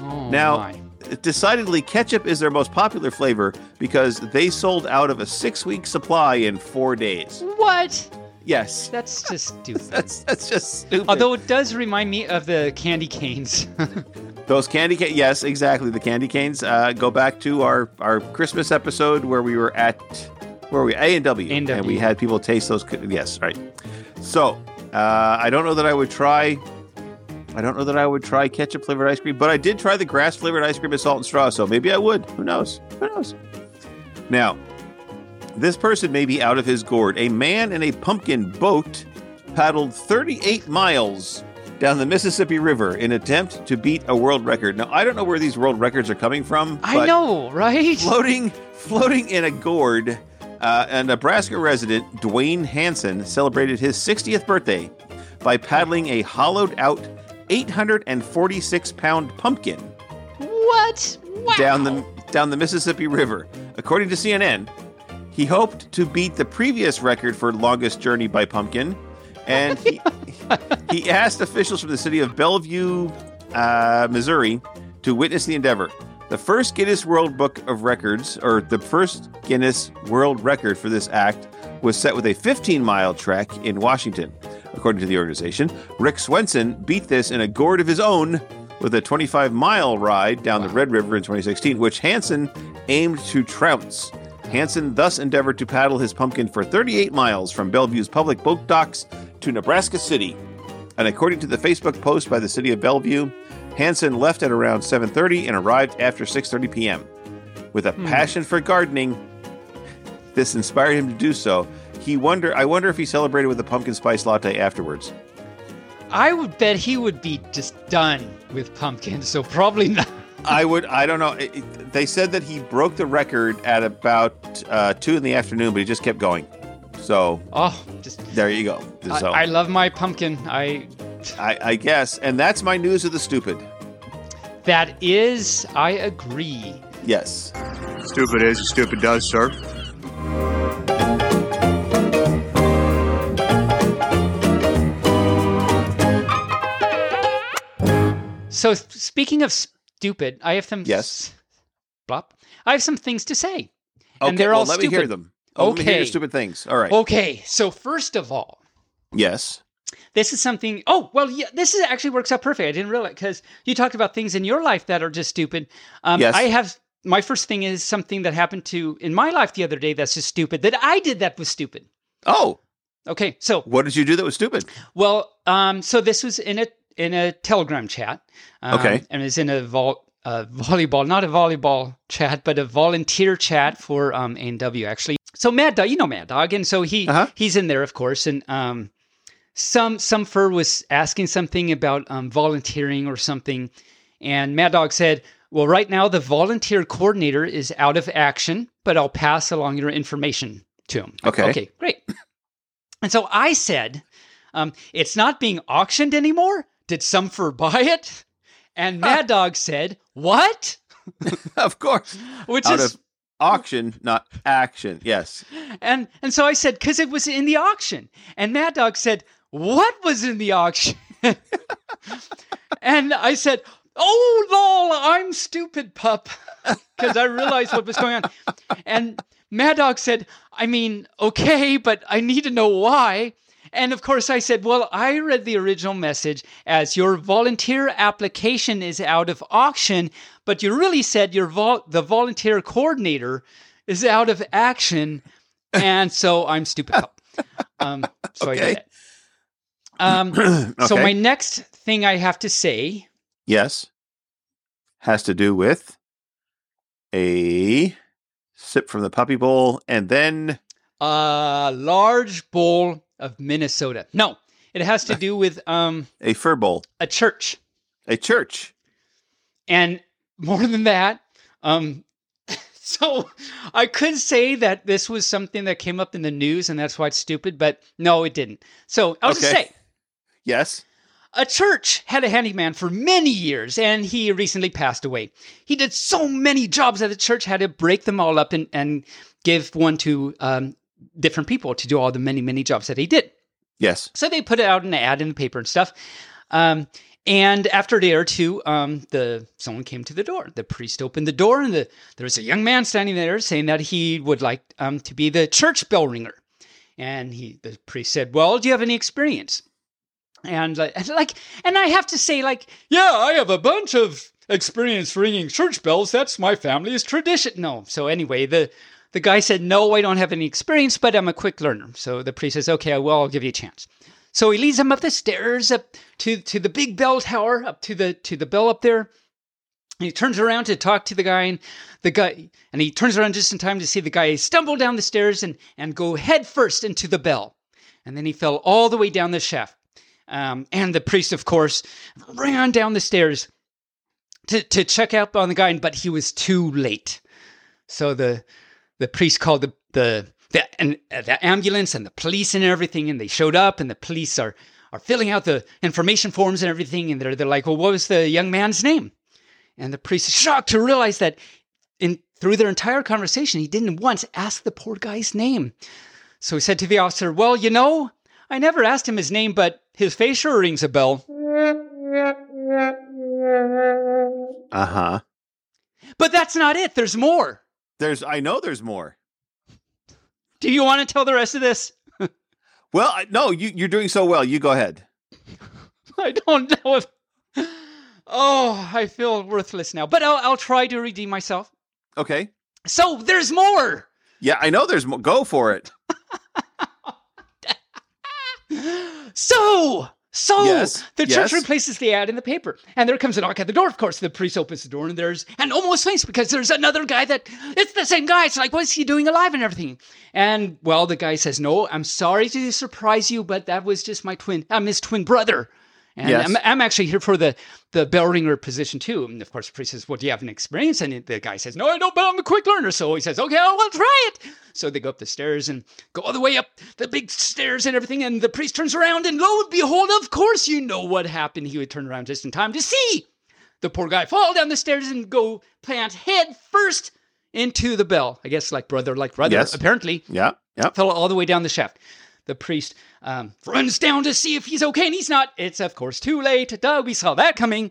Oh, Now, my. Decidedly, ketchup is their most popular flavor because they sold out of a six-week supply in four days. what? Yes, That's [LAUGHS] just stupid. that's that's just stupid. Although it does remind me of the candy canes. [LAUGHS] Those candy canes, yes, exactly. The candy canes uh, go back to our, our Christmas episode where we were at where were we A and W, A&W. we had people taste those. Yes, right. So uh, I don't know that I would try. I don't know that I would try ketchup flavored ice cream, but I did try the grass flavored ice cream with salt and straw. So maybe I would. Who knows? Who knows? Now, this person may be out of his gourd. A man in a pumpkin boat paddled 38 miles down the Mississippi River in attempt to beat a world record. Now, I don't know where these world records are coming from. I know, right? Floating, floating in a gourd, uh, a Nebraska resident, Duane Hansen, celebrated his 60th birthday by paddling a hollowed out 846 pound pumpkin What? Wow. down the down the Mississippi River. According to CNN, He hoped to beat the previous record for longest journey by pumpkin, and he, [LAUGHS] he asked officials from the city of Bellevue, uh, Missouri, to witness the endeavor. The first Guinness World Book of Records, or the first Guinness World Record for this act, was set with a 15 mile trek in Washington. According to the organization, Rick Swenson beat this in a gourd of his own with a 25 mile ride down the Red River in 2016, which Hansen aimed to trounce. Hansen thus endeavored to paddle his pumpkin for 38 miles from Bellevue's public boat docks to Nebraska City. And according to the Facebook post by the city of Bellevue, Hansen left at around 7:30 and arrived after 6:30 p.m. With a hmm. passion for gardening, this inspired him to do so. He wonder I wonder if he celebrated with a pumpkin spice latte afterwards. I would bet he would be just done with pumpkin, so probably not. I would. I don't know. It- it- they said that he broke the record at about uh, two in the afternoon, but he just kept going. So Oh, just there you go. I, So I love my pumpkin. I I, I guess, and that's my news of the stupid. that is, I agree. Yes. Stupid is stupid does, sir. So speaking of stupid, I have some Yes. Blop. I have some things to say. Okay. and they're well, all let stupid. me hear them. Oh, Let me hear Okay. stupid things. All right. Okay, so first of all, Yes. this is something. Oh, well, yeah, this is actually works out perfect. I didn't realize because you talked about things in your life that are just stupid. Um, Yes. I have my first thing is something that happened to in my life the other day that's just stupid that I did that was stupid. Oh, Okay, so what did you do that was stupid? well, um, so this was in a in a Telegram chat. Um, Okay. and it's in a vol- uh, volleyball, not a volleyball chat, but a volunteer chat for um, A&W actually. So Mad Dog, you know Mad Dog, and so he Uh-huh. he's in there, of course, and um, some some fur was asking something about um, volunteering or something, and Mad Dog said, "Well, right now the volunteer coordinator is out of action, but I'll pass along your information to him." Okay. Okay, great. And so I said, um, "It's not being auctioned anymore. Did some fur buy it?" And Mad Dog said, "What?" [LAUGHS] of course. Which Out is of auction, not action. Yes. and and so I said, "Because it was in the auction." And Mad Dog said, "What was in the auction?" [LAUGHS] and I said, "Oh lol, I'm stupid, pup," [LAUGHS] because I realized what was going on. And Mad Dog said, "I mean, okay, but I need to know why." And of course, I said, Well, I read the original message as your volunteer application is out of auction, but you really said your vol- the volunteer coordinator is out of action. And so I'm stupid. [LAUGHS] Um, so I Okay. Um, [CLEARS THROAT] So Okay. my next thing I have to say Yes. Has to do with a sip from the puppy bowl and then a large bowl of Minnesota. No, it has to do with um, a fur bowl, a church. a church. And more than that, um, [LAUGHS] so I could say that this was something that came up in the news and that's why it's stupid, but no, it didn't. So I'll just say Yes. a church had a handyman for many years and he recently passed away. He did so many jobs at the church, had to break them all up and, and give one to um, different people to do all the many, many jobs that he did. Yes. So they put it out an ad in the paper and stuff. Um, and after a day or two, um, the someone came to the door. The priest opened the door, and the, there was a young man standing there saying that he would like um, to be the church bell ringer. And he, the priest said, "Well, do you have any experience?" And like, and like, and I have to say, like, yeah, I have a bunch of experience ringing church bells. That's my family's tradition. No, so anyway, the the guy said, No, I don't have any experience, but I'm a quick learner. So the priest says, Okay, well, I'll give you a chance. So he leads him up the stairs up to, to the big bell tower, up to the to the bell up there. And he turns around to talk to the guy, and the guy and he turns around just in time to see the guy stumble down the stairs and, and go head first into the bell. And then he fell all the way down the shaft. Um, and the priest, of course, ran down the stairs to, to check out on the guy, but he was too late. So the the priest called the the the, and, uh, the ambulance and the police and everything, and they showed up, and the police are are filling out the information forms and everything, and they're they're like, well, what was the young man's name? And the priest is shocked to realize that in through their entire conversation, he didn't once ask the poor guy's name. So he said to the officer, Well, you know, I never asked him his name, but his face sure rings a bell. Uh huh. But that's not it. There's more. There's, I know there's more. Do you want to tell the rest of this? [LAUGHS] Well, I- no, you, you're doing so well. You go ahead. [LAUGHS] I don't know if. Oh, I feel worthless now, but I'll, I'll try to redeem myself. Okay. So there's more. Yeah, I know there's more. Go for it. [LAUGHS] So, so Yes, the church yes. replaces the ad in the paper, and there comes a knock at the door. Of course, the priest opens the door, and there's an almost face because there's another guy that it's the same guy. It's like, what's he doing alive and everything? And well, the guy says, "No, I'm sorry to surprise you, but that was just my twin, uh, I'm his twin brother." And Yes. I'm, I'm actually here for the, the bell ringer position too. And of course, the priest says, Well, do you have an experience? And the guy says, No, I don't, but I'm a quick learner. So he says, Okay, I'll, I'll try it. So they go up the stairs and go all the way up the big stairs and everything. And the priest turns around, and lo and behold, of course, you know what happened. He would turn around just in time to see the poor guy fall down the stairs and go plant head first into the bell. I guess like brother, like brother, Yes. apparently Yeah. Yeah. fell all the way down the shaft. The priest um, runs down to see if he's okay, and he's not. It's, of course, too late. Duh, we saw that coming.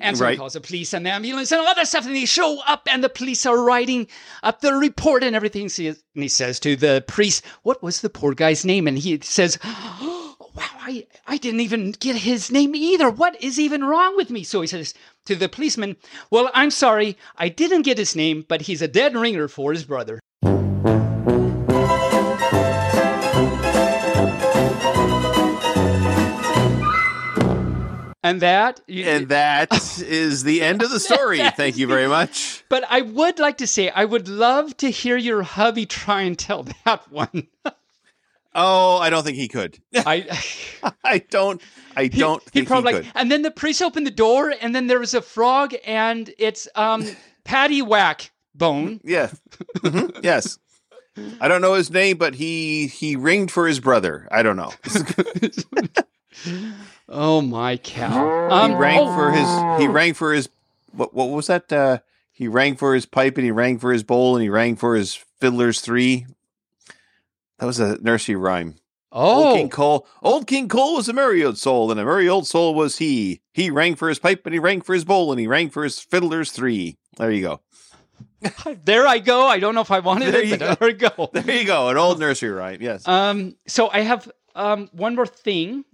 And so he calls the police and the ambulance and all that stuff, and they show up, and the police are writing up the report and everything. So he- And he says to the priest, What was the poor guy's name? And he says, [GASPS] Wow, I, I didn't even get his name either. What is even wrong with me? So he says to the policeman, Well, I'm sorry, I didn't get his name, but he's a dead ringer for his brother. And that, And that [LAUGHS] is the end of the story. Thank you very much. but I would like to say, I would love to hear your hubby try and tell [LAUGHS] that one. Oh, I don't think he could. I, [LAUGHS] I don't. I don't he think he, probably could. like, and then the priest opened the door, and then there was a frog, and it's um patty whack bone. Yeah. Mhm. Yes. I don't know his name, but he he ringed for his brother. I don't know. Oh my cow! Um, he rang oh, for his. He rang for his. What what was that? Uh, he rang for his pipe and he rang for his bowl and he rang for his fiddlers three. That was a nursery rhyme. Oh, Old Oh, King Cole. Old King Cole was a merry old soul, and a merry old soul was he. He rang for his pipe and he rang for his bowl and he rang for his fiddlers three. There you go. [LAUGHS] there I go. I don't know if I wanted There it, you but there we go. There you go. An old [LAUGHS] nursery rhyme. Yes. Um, so I have um one more thing.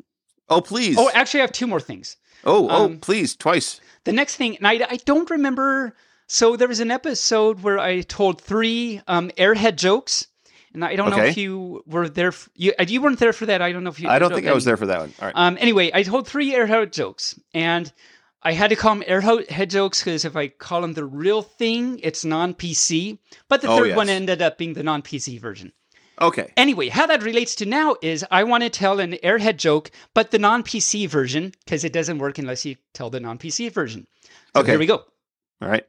Oh please. Oh, actually, I have two more things. oh oh um, please twice. The next thing, and I, I don't remember. So there was an episode where I told three um, airhead jokes, and I don't know if you were there. f you uh, you weren't there for that. I don't know if you. I don't think I was there for that one. All right. Um, anyway, I told three airhead jokes, and I had to call them airhead jokes because if I call them the real thing, it's non-PC. But the Oh, third one ended up being the non-PC version. Okay. Anyway, how that relates to now is I want to tell an airhead joke, but the non-PC version because it doesn't work unless you tell the non-PC version. So Okay. here we go. All right.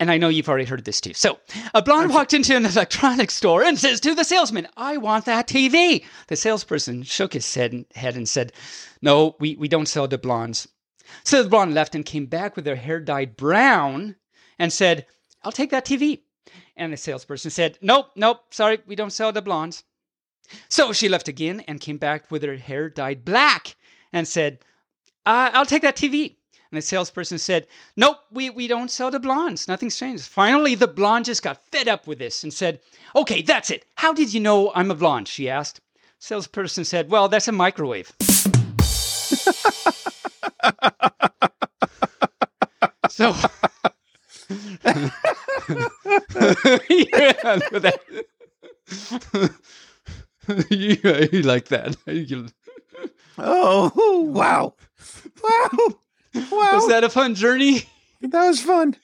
And I know you've already heard this too. So, a blonde walked into an electronics store and says to the salesman, I want that TV. The salesperson shook his head, head and said, No, we, we don't sell to blondes. So the blonde left and came back with her hair dyed brown and said, I'll take that TV. And the salesperson said, Nope, nope, sorry, we don't sell the blondes. So she left again and came back with her hair dyed black and said, uh, I'll take that TV. And the salesperson said, Nope, we, we don't sell to blondes. Nothing's changed. Finally, the blonde just got fed up with this and said, Okay, that's it. How did you know I'm a blonde? She asked. Salesperson said, Well, that's a microwave. [LAUGHS] so. [LAUGHS] [LAUGHS] [LAUGHS] yeah, that. yeah, you like that. [LAUGHS] You- Oh wow. Wow. Wow. Was that a fun journey? that was fun.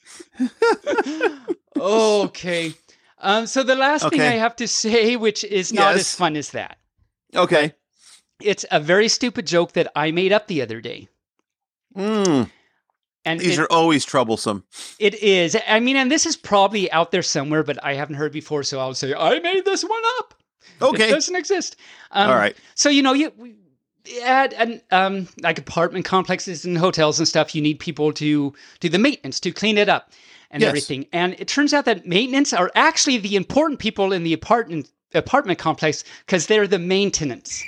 okay. Um, so the last thing I have to say, which is not Yes. as fun as that, Okay. it's a very stupid joke that I made up the other day, Mm, and these it, are always troublesome. it is. I mean, and this is probably out there somewhere, but I haven't heard before, so I'll say I made this one up. Okay, it doesn't exist. Um, All right. So you know, you at an, um, like apartment complexes and hotels and stuff, you need people to do the maintenance, to clean it up and Yes. everything. And it turns out that maintenance are actually the important people in the apartment apartment complex because they're the maintenance.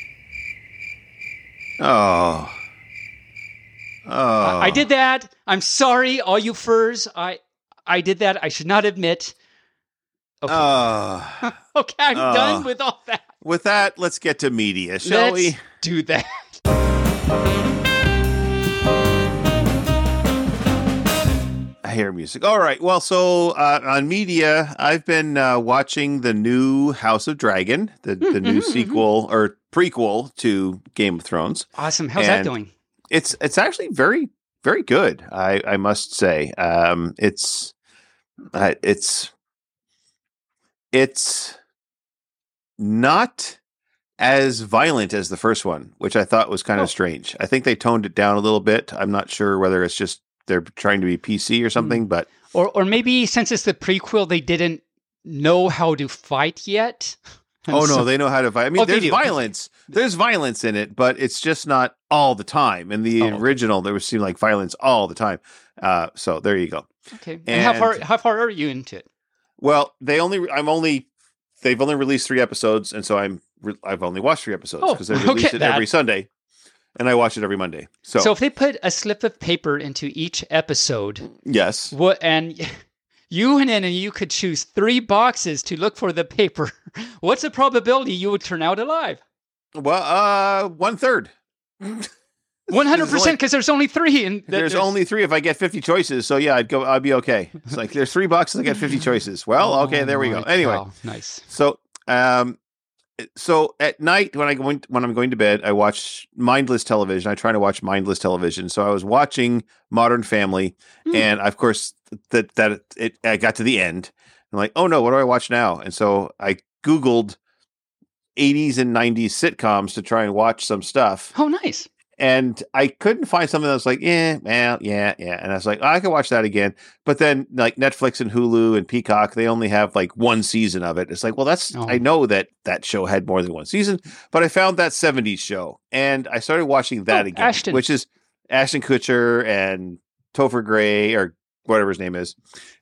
Oh. Oh. I did that. I'm sorry, all you furs. I I did that. I should not admit. Okay, Oh. [LAUGHS] okay I'm oh. done with all that. With that, let's get to media, shall Let's we? do that. I hear music. All right. Well, so uh, on media, I've been uh, watching the new House of Dragon, the, the new Mhm, sequel or prequel to Game of Thrones. Awesome. How's that And- going? It's it's actually very very good. I I must say. Um, it's uh, it's it's not as violent as the first one, which I thought was kind Oh. of strange. I think they toned it down a little bit. I'm not sure whether it's just they're trying to be PC or something, Hmm. but Or or maybe since it's the prequel, they didn't know how to fight yet. And oh no, so- they know how to fight. I mean, Oh, there's violence. There's violence in it, but it's just not all the time. In the Oh, original, there was seemed like violence all the time. Uh, so there you go. okay. And, how far how far are you into it? Well, they only. I'm only. They've only released three episodes, and so I'm. I've only watched three episodes Oh, because they [LAUGHS] release it every Sunday, and I watch it every Monday. So, So if they put a slip of paper into each episode, yes, what and [LAUGHS] you and and you could choose three boxes to look for the paper. [LAUGHS] What's the probability you would turn out alive? well, uh, one third. [LAUGHS] One hundred percent, because there's only three, and th- There's only three. If I get 50 choices, so yeah, I'd go. I'd be okay. It's like there's three boxes. I get 50 choices. Well, okay, there we go. [LAUGHS] Anyway, cow. nice. So, um, so at night when I go in, when I'm going to bed, I watch mindless television. I try to watch mindless television. So I was watching Modern Family, Hmm. and of course that that it I got to the end. I'm like, oh no, what do I watch now? And so I Googled 80s and 90s sitcoms to try and watch some stuff, Oh, nice. And I couldn't find something that was like, yeah, well, yeah, yeah. And I was like, oh, I could watch that again. But then like Netflix and Hulu and Peacock, they only have like one season of it. It's like, well, that's Oh. I know that that show had more than one season, but I found that 70s show and I started watching that Oh, again, Ashton. which is Ashton Kutcher and Topher Gray or whatever his name is,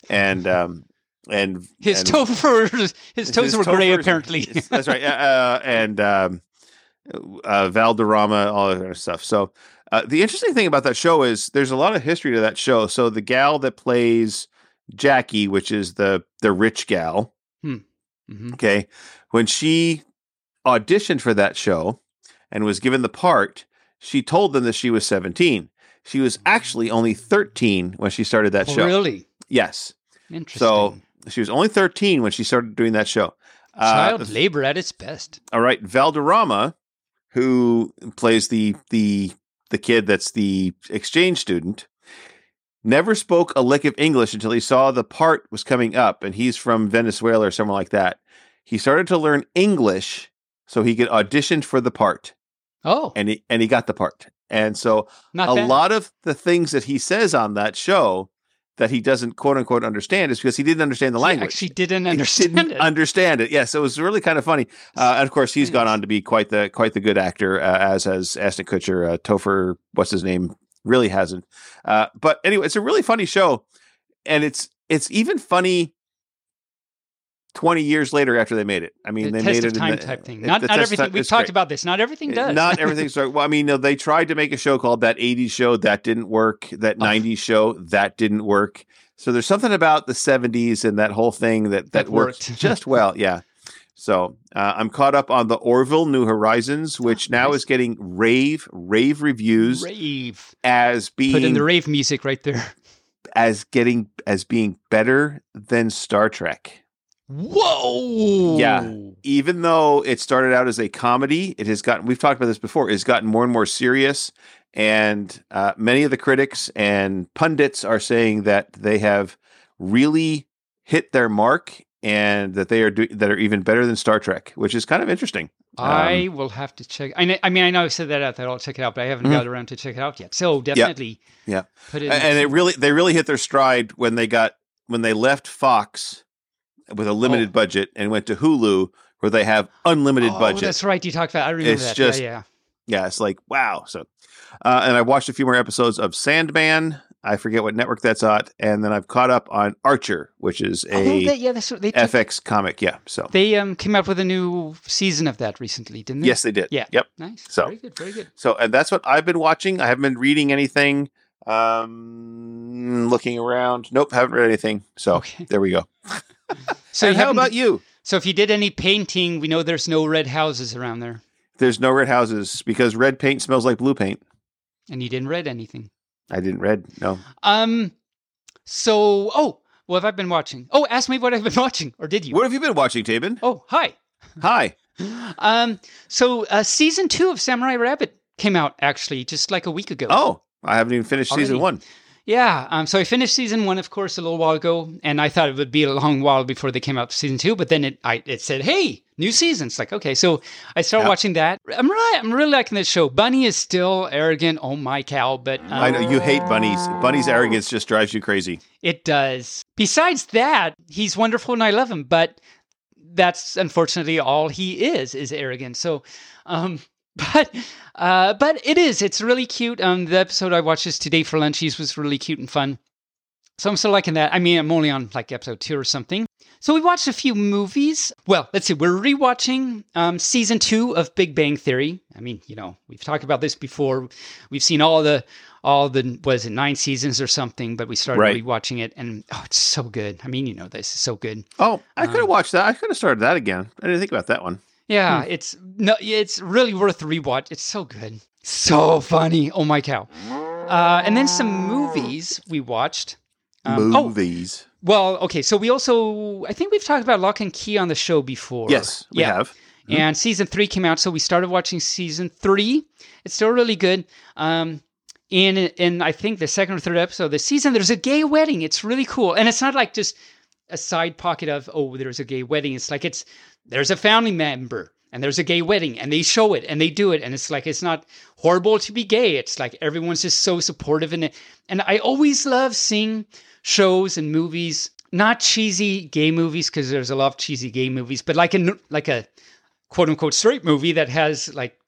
and [LAUGHS] um and His and- Topher, his toes were gray, apparently. That's right. Uh, uh, and um, uh, Valderrama, all that kind of stuff. So uh, the interesting thing about that show is there's a lot of history to that show. So the gal that plays Jackie, which is the the rich gal, Mhm. okay, when she auditioned for that show and was given the part, she told them that she was 17. She was actually only 13 when she started that show. Really Yes. interesting. So she was only 13 when she started doing that show. Uh, child labor at its best. all right, Valderrama, who plays the the the kid that's the exchange student, never spoke a lick of English until he saw the part was coming up, and he's from Venezuela or somewhere like that. He started to learn English so he could audition for the part, Oh, and he and he got the part. And so not a bad. lot of the things that he says on that show that he doesn't quote unquote understand is because he didn't understand the He language. actually didn't He understand didn't it. understand it. Yes, it was really kind of funny. Uh, and of course, he's gone on to be quite the quite the good actor, uh, as has Ashton Kutcher. Uh, Topher, what's his name, really hasn't. Uh, but anyway, it's a really funny show, and it's it's even funny. Twenty years later, after they made it, I mean, the they test made of it in time the- type thing. Not not everything. We've talked great. about this. Not everything does. Not [LAUGHS] everything. Well, I mean, uh, they tried to make a show called that '80s show that didn't work. That Oh. '90s show that didn't work. So there's something about the '70s and that whole thing that that, That worked worked. just [LAUGHS] well. Yeah. So uh, I'm caught up on the Orville New Horizons, which now nice. is getting rave rave reviews rave. as being Put in the rave music right there. as getting as being better than Star Trek. Whoa. Yeah. even though it started out as a comedy, it has gotten, we've talked about this before, it's gotten more and more serious. And uh, many of the critics and pundits are saying that they have really hit their mark and that they are do- that are even better than Star Trek, which is kind of interesting. I will have to check. I, kn- I mean, I know I said that out that I'll check it out, but I haven't Mhm. got around to check it out yet. So definitely, Yeah. Put it. A- and it really, they really hit their stride when they got, when they left Fox with a limited Oh. budget and went to Hulu where they have unlimited oh, budget. That's right. You talked about. I remember It's that. just- yeah, yeah. yeah, it's like wow. So, uh, and I watched a few more episodes of Sandman. I forget what network that's at, and then I've caught up on Archer, which is Oh, a that- yeah, that's what they took- FX comic. Yeah, so They um came out with a new season of that recently, didn't they? yes, they did. Yeah. Yep. Nice. So- very good, very good. So, and that's what I've been watching. I haven't been reading anything. Um, looking around. Nope, haven't read anything. So Okay. there we go. [LAUGHS] So how about you? So if you did any painting, we know there's no red houses around there, There's no red houses because red paint smells like blue paint. and you didn't read anything. I didn't read. No. Um. So oh, what have I been watching? Oh, ask me what I've been watching, or did you? What have you been watching, Taebyn? Oh, hi. Hi. [LAUGHS] Um. So uh, season two of Samurai Rabbit came out actually just like a week ago. Oh, I haven't even finished season one. Yeah, um, so I finished season one, of course, a little while ago, and I thought it would be a long while before they came out to season two. But then it, I, it said, "Hey, new season." It's like, okay, so I started Yeah. watching that. I'm really, I'm really liking this show. Bunny is still arrogant. Oh my cow! But um, I know you hate bunnies. Bunny's arrogance just drives you crazy. it does. Besides that, he's wonderful, and I love him. But that's unfortunately all he is is arrogant. So, um, [LAUGHS] but uh, but it is. It's really cute. Um, the episode I watched this today for lunchies was really cute and fun. So I'm still liking that. I mean, I'm only on like episode two or something. So we watched a few movies. Well, let's see. We're rewatching um, season two of Big Bang Theory. I mean, you know, we've talked about this before. We've seen all the all the was it nine seasons or something, but we started Right. rewatching it, and oh, it's so good. I mean, you know, this is so good. Oh, I could have Um, watched that. I could have started that again. I didn't think about that one. Yeah, it's no, it's really worth a rewatch. It's so good, so funny. Oh my cow! Uh, and then some movies we watched. Um, oh, Movies. well, okay. So we also, I think we've talked about Locke and Key on the show before. yes, we yeah. have. And season three came out, so we started watching season three. It's still really good. Um, in in I think the second or third episode of the season, there's a gay wedding. It's really cool, and it's not like just a side pocket of oh, there's a gay wedding. It's like it's there's a family member and there's a gay wedding, and they show it and they do it, and it's like it's not horrible to be gay. It's like everyone's just so supportive in it, and I always love seeing shows and movies. Not cheesy gay movies because there's a lot of cheesy gay movies, but like a like a quote unquote straight movie that has like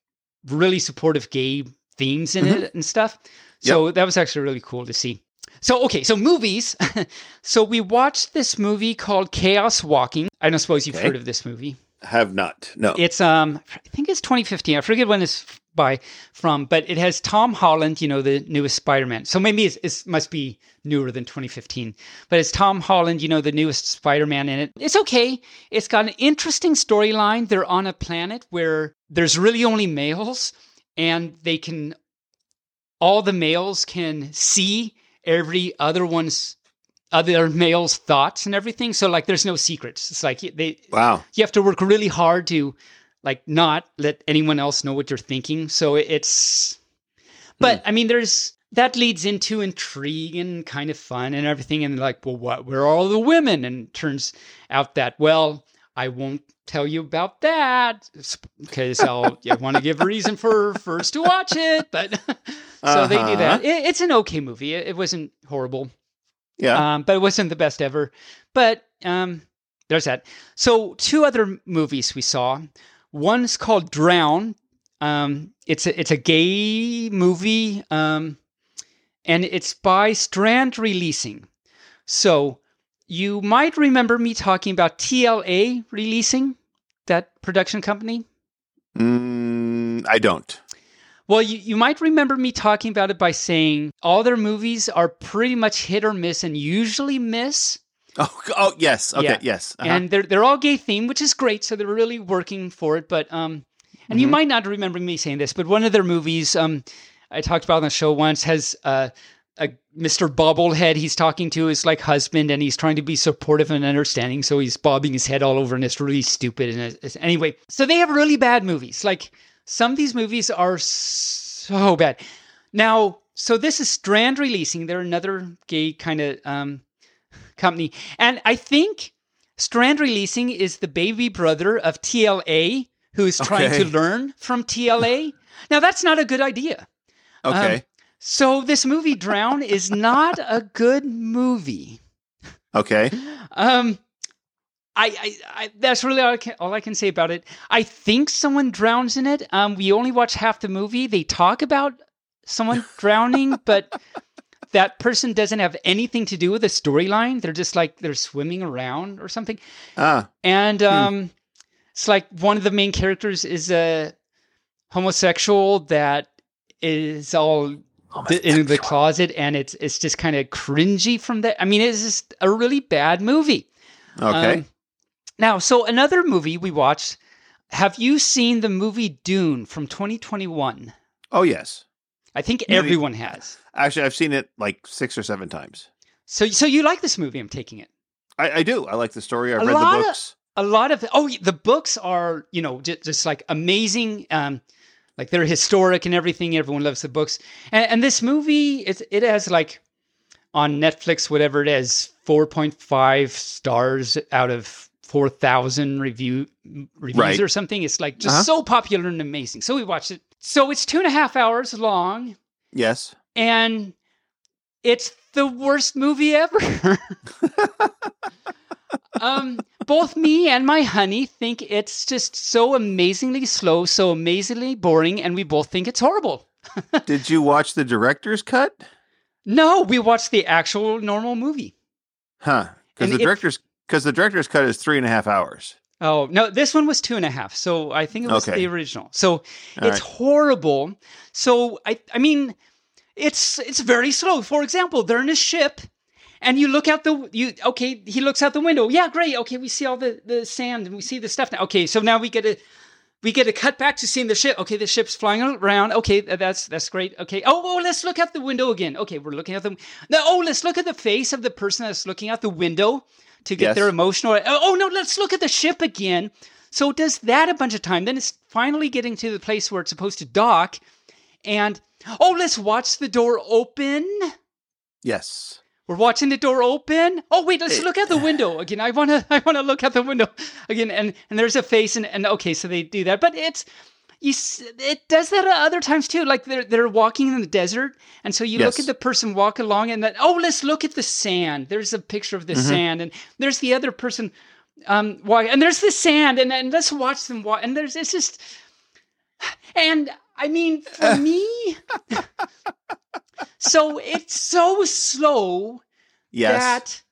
really supportive gay themes in mm-hmm. it and stuff. So that was actually really cool to see. So okay, so movies. [LAUGHS] so we watched this movie called Chaos Walking. I don't suppose you've Okay. heard of this movie. Have not. No. It's um I think it's 2015. I forget when it's by from, but it has Tom Holland, you know, the newest Spider-Man. So maybe it's, it must be newer than 2015. But it's Tom Holland, you know, the newest Spider-Man in it. It's okay. It's got an interesting storyline. They're on a planet where there's really only males and they can all the males can see every other one's other male's thoughts and everything. So like there's no secrets. It's like they wow. you have to work really hard to like not let anyone else know what you're thinking so it's but hmm. i mean there's that leads into intrigue and kind of fun and everything and like well what where are all the women and turns out that well i won't tell you about that because i'll i want to give a reason for [LAUGHS] first to watch it but [LAUGHS] so they do that it, it's an okay movie it, it wasn't horrible Yeah. um, but it wasn't the best ever. But um, there's that. So two other movies we saw. One's called Drown. Um, it's a it's a gay movie, um, and it's by Strand Releasing. So you might remember me talking about TLA Releasing, that production company. mm, I don't. Well, you, you might remember me talking about it by saying all their movies are pretty much hit or miss and usually miss. [LAUGHS] Oh, oh yes. Okay. Yeah. Yes. Uh-huh. and they're they're all gay themed, which is great. So they're really working for it. But um, and you Mhm. might not remember me saying this, but one of their movies, um, I talked about on the show once, has uh, Mr. Bobblehead he's talking to his like husband, and he's trying to be supportive and understanding. So he's bobbing his head all over, and it's really stupid. And it's, it's- anyway, so they have really bad movies. Like some of these movies are so bad. Now, so this is Strand Releasing. They're another gay kind of um, company, and I think Strand Releasing is the baby brother of TLA, who is trying Okay. to learn from TLA. now, that's not a good idea. okay. um, So this movie Drown is not a good movie. okay. Um, I, I, I that's really all I, can, all I can say about it. I think someone drowns in it. Um, we only watch half the movie. They talk about someone [LAUGHS] drowning, but that person doesn't have anything to do with the storyline. They're just like they're swimming around or something. Ah, And um, it's like one of the main characters is a homosexual that is all th- in the closet, and it's it's just kind of cringy from that. I mean, it's just a really bad movie. okay. Um, now, so another movie we watched. Have you seen the movie Dune from 2021? oh yes. I think everyone has. Actually, I've seen it like six or seven times. So, so you like this movie? I'm taking it. I, I do. I like the story. I've A read the of- books. a lot of oh the books are you know just, just like amazing um like they're historic and everything everyone loves the books and, and this movie it, it has like on netflix whatever it is 4.5 stars out of 4000 review reviews Right. or something it's like just Uh-huh. so popular and amazing so we watched it so it's two and a half hours long yes. and it's the worst movie ever. [LAUGHS] [LAUGHS] um, both me and my honey think it's just so amazingly slow, so amazingly boring, and we both think it's horrible. [LAUGHS] Did you watch the director's cut? No, we watched the actual normal movie. Huh? Because the it- director's because the director's cut is three and a half hours. Oh no, this one was two and a half. So I think it was Okay. the original. So All it's right. horrible. So I I mean, it's it's very slow. For example, they're in a ship, and you look out the you okay. He looks out the window. Yeah, great. Okay, we see all the the sand and we see the stuff now. Okay, so now we get a we get a cut back to seeing the ship. Okay, the ship's flying around. Okay, that's that's great. Okay. Oh, oh, let's look out the window again. Okay, we're looking at them now oh, let's look at the face of the person that's looking out the window to get Yes. their emotional. Oh, oh no, let's look at the ship again. So it does that a bunch of time. Then it's finally getting to the place where it's supposed to dock, and oh, let's watch the door open. Yes. We're watching the door open. Oh wait, let's look out the window again. I wanna I wanna look out the window again, and and there's a face, and and okay, so they do that, but it's you. It does that at other times too. Like they're they're walking in the desert, and so you look at the person walk along, and then oh, let's look at the sand. There's a picture of the Mm-hmm. sand, and there's the other person um walk, and there's the sand, and and let's watch them walk, and there's it's just, and I mean for [LAUGHS] me. So it's so slow Yes. that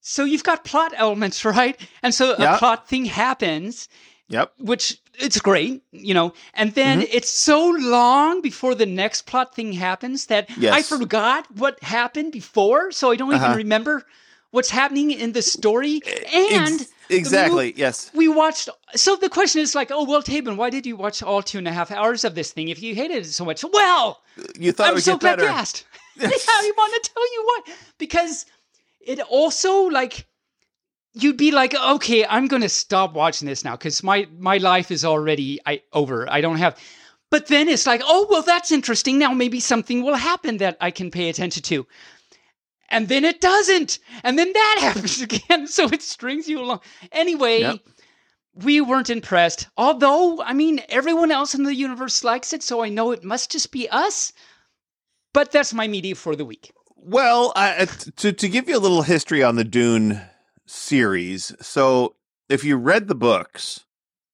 so you've got plot elements, [LAUGHS] right? And so Yeah. a plot thing happens, Yep. which it's great, you know, and then Mm-hmm. it's so long before the next plot thing happens that I forgot what happened before, so I don't Uh-huh. even remember what's happening in the story. And Ex- exactly. yes. we watched. So the question is like, oh well, Taebyn, why did you watch all two and a half hours of this thing if you hated it so much? Well, You thought I'm so glad you asked. yeah, [LAUGHS] [LAUGHS] I want to tell you what Because it also like you'd be like, okay, I'm gonna stop watching this now because my my life is already I over. I don't have. But then it's like, oh well, that's interesting. Now maybe something will happen that I can pay attention to. And then it doesn't. And then that [LAUGHS] happens again. So it strings you along. Anyway, Yep. we weren't impressed. Although, I mean, everyone else in the universe likes it, so I know it must just be us. But that's my media for the week. Well, uh, to to give you a little history on the Dune series. So, if you read the books,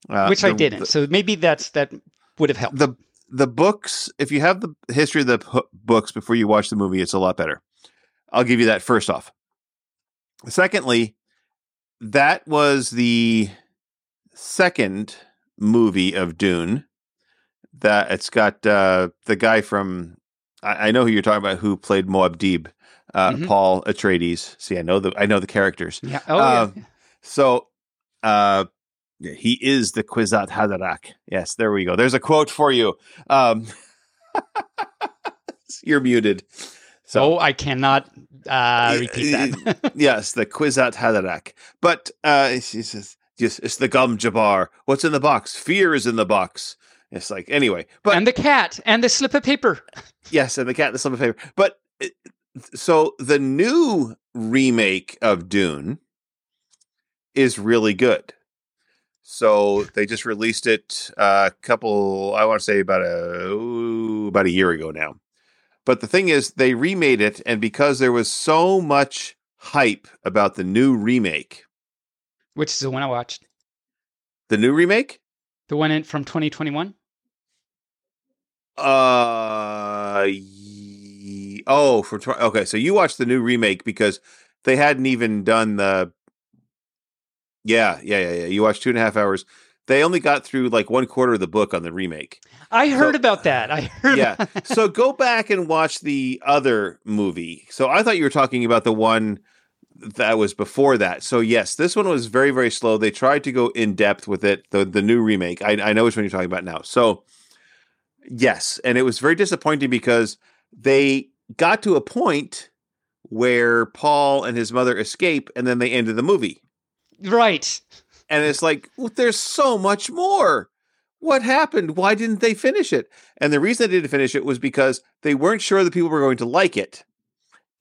uh, which I didn't. so maybe that's that would have helped. the the books if you have the history of the p- books before you watch the movie it's a lot better i'll give you that first off secondly that was the second movie of dune that it's got uh the guy from i, I know who you're talking about who played Muad'Dib uh Mhm. paul atreides see i know the i know the characters yeah. Oh, uh, yeah. so, uh, he is the Kwisatz Haderach. Yes, there we go. There's a quote for you. Um, [LAUGHS] you're muted. So I cannot uh, repeat that. yes, the Kwisatz Haderach. But uh, he says, yes, it's the gom jabbar. What's in the box? Fear is in the box. It's like anyway, but and the cat and the slip of paper. Yes, and the cat, and the slip of paper. But uh, so the new remake of Dune is really good. So they just released it uh, a couple, I want to say about a ooh, about a year ago now. But the thing is, they remade it, and because there was so much hype about the new remake, Which is the one I watched. The new remake? The one in, from 2021. Uh, oh, for tw- okay. So you watched the new remake because they hadn't even done the. Yeah, yeah, yeah, yeah. You watched two and a half hours. They only got through like one quarter of the book on the remake. I heard So- about that. I heard. Yeah. so [LAUGHS] go back and watch the other movie. So I thought you were talking about the one that was before that. So yes, this one was very very slow. They tried to go in depth with it. The the new remake. I, I know which one you're talking about now. So yes, and it was very disappointing because they got to a point where Paul and his mother escape, and then they ended the movie. right. And it's like, well, there's so much more. What happened? Why didn't they finish it? And the reason they didn't finish it was because they weren't sure the people were going to like it.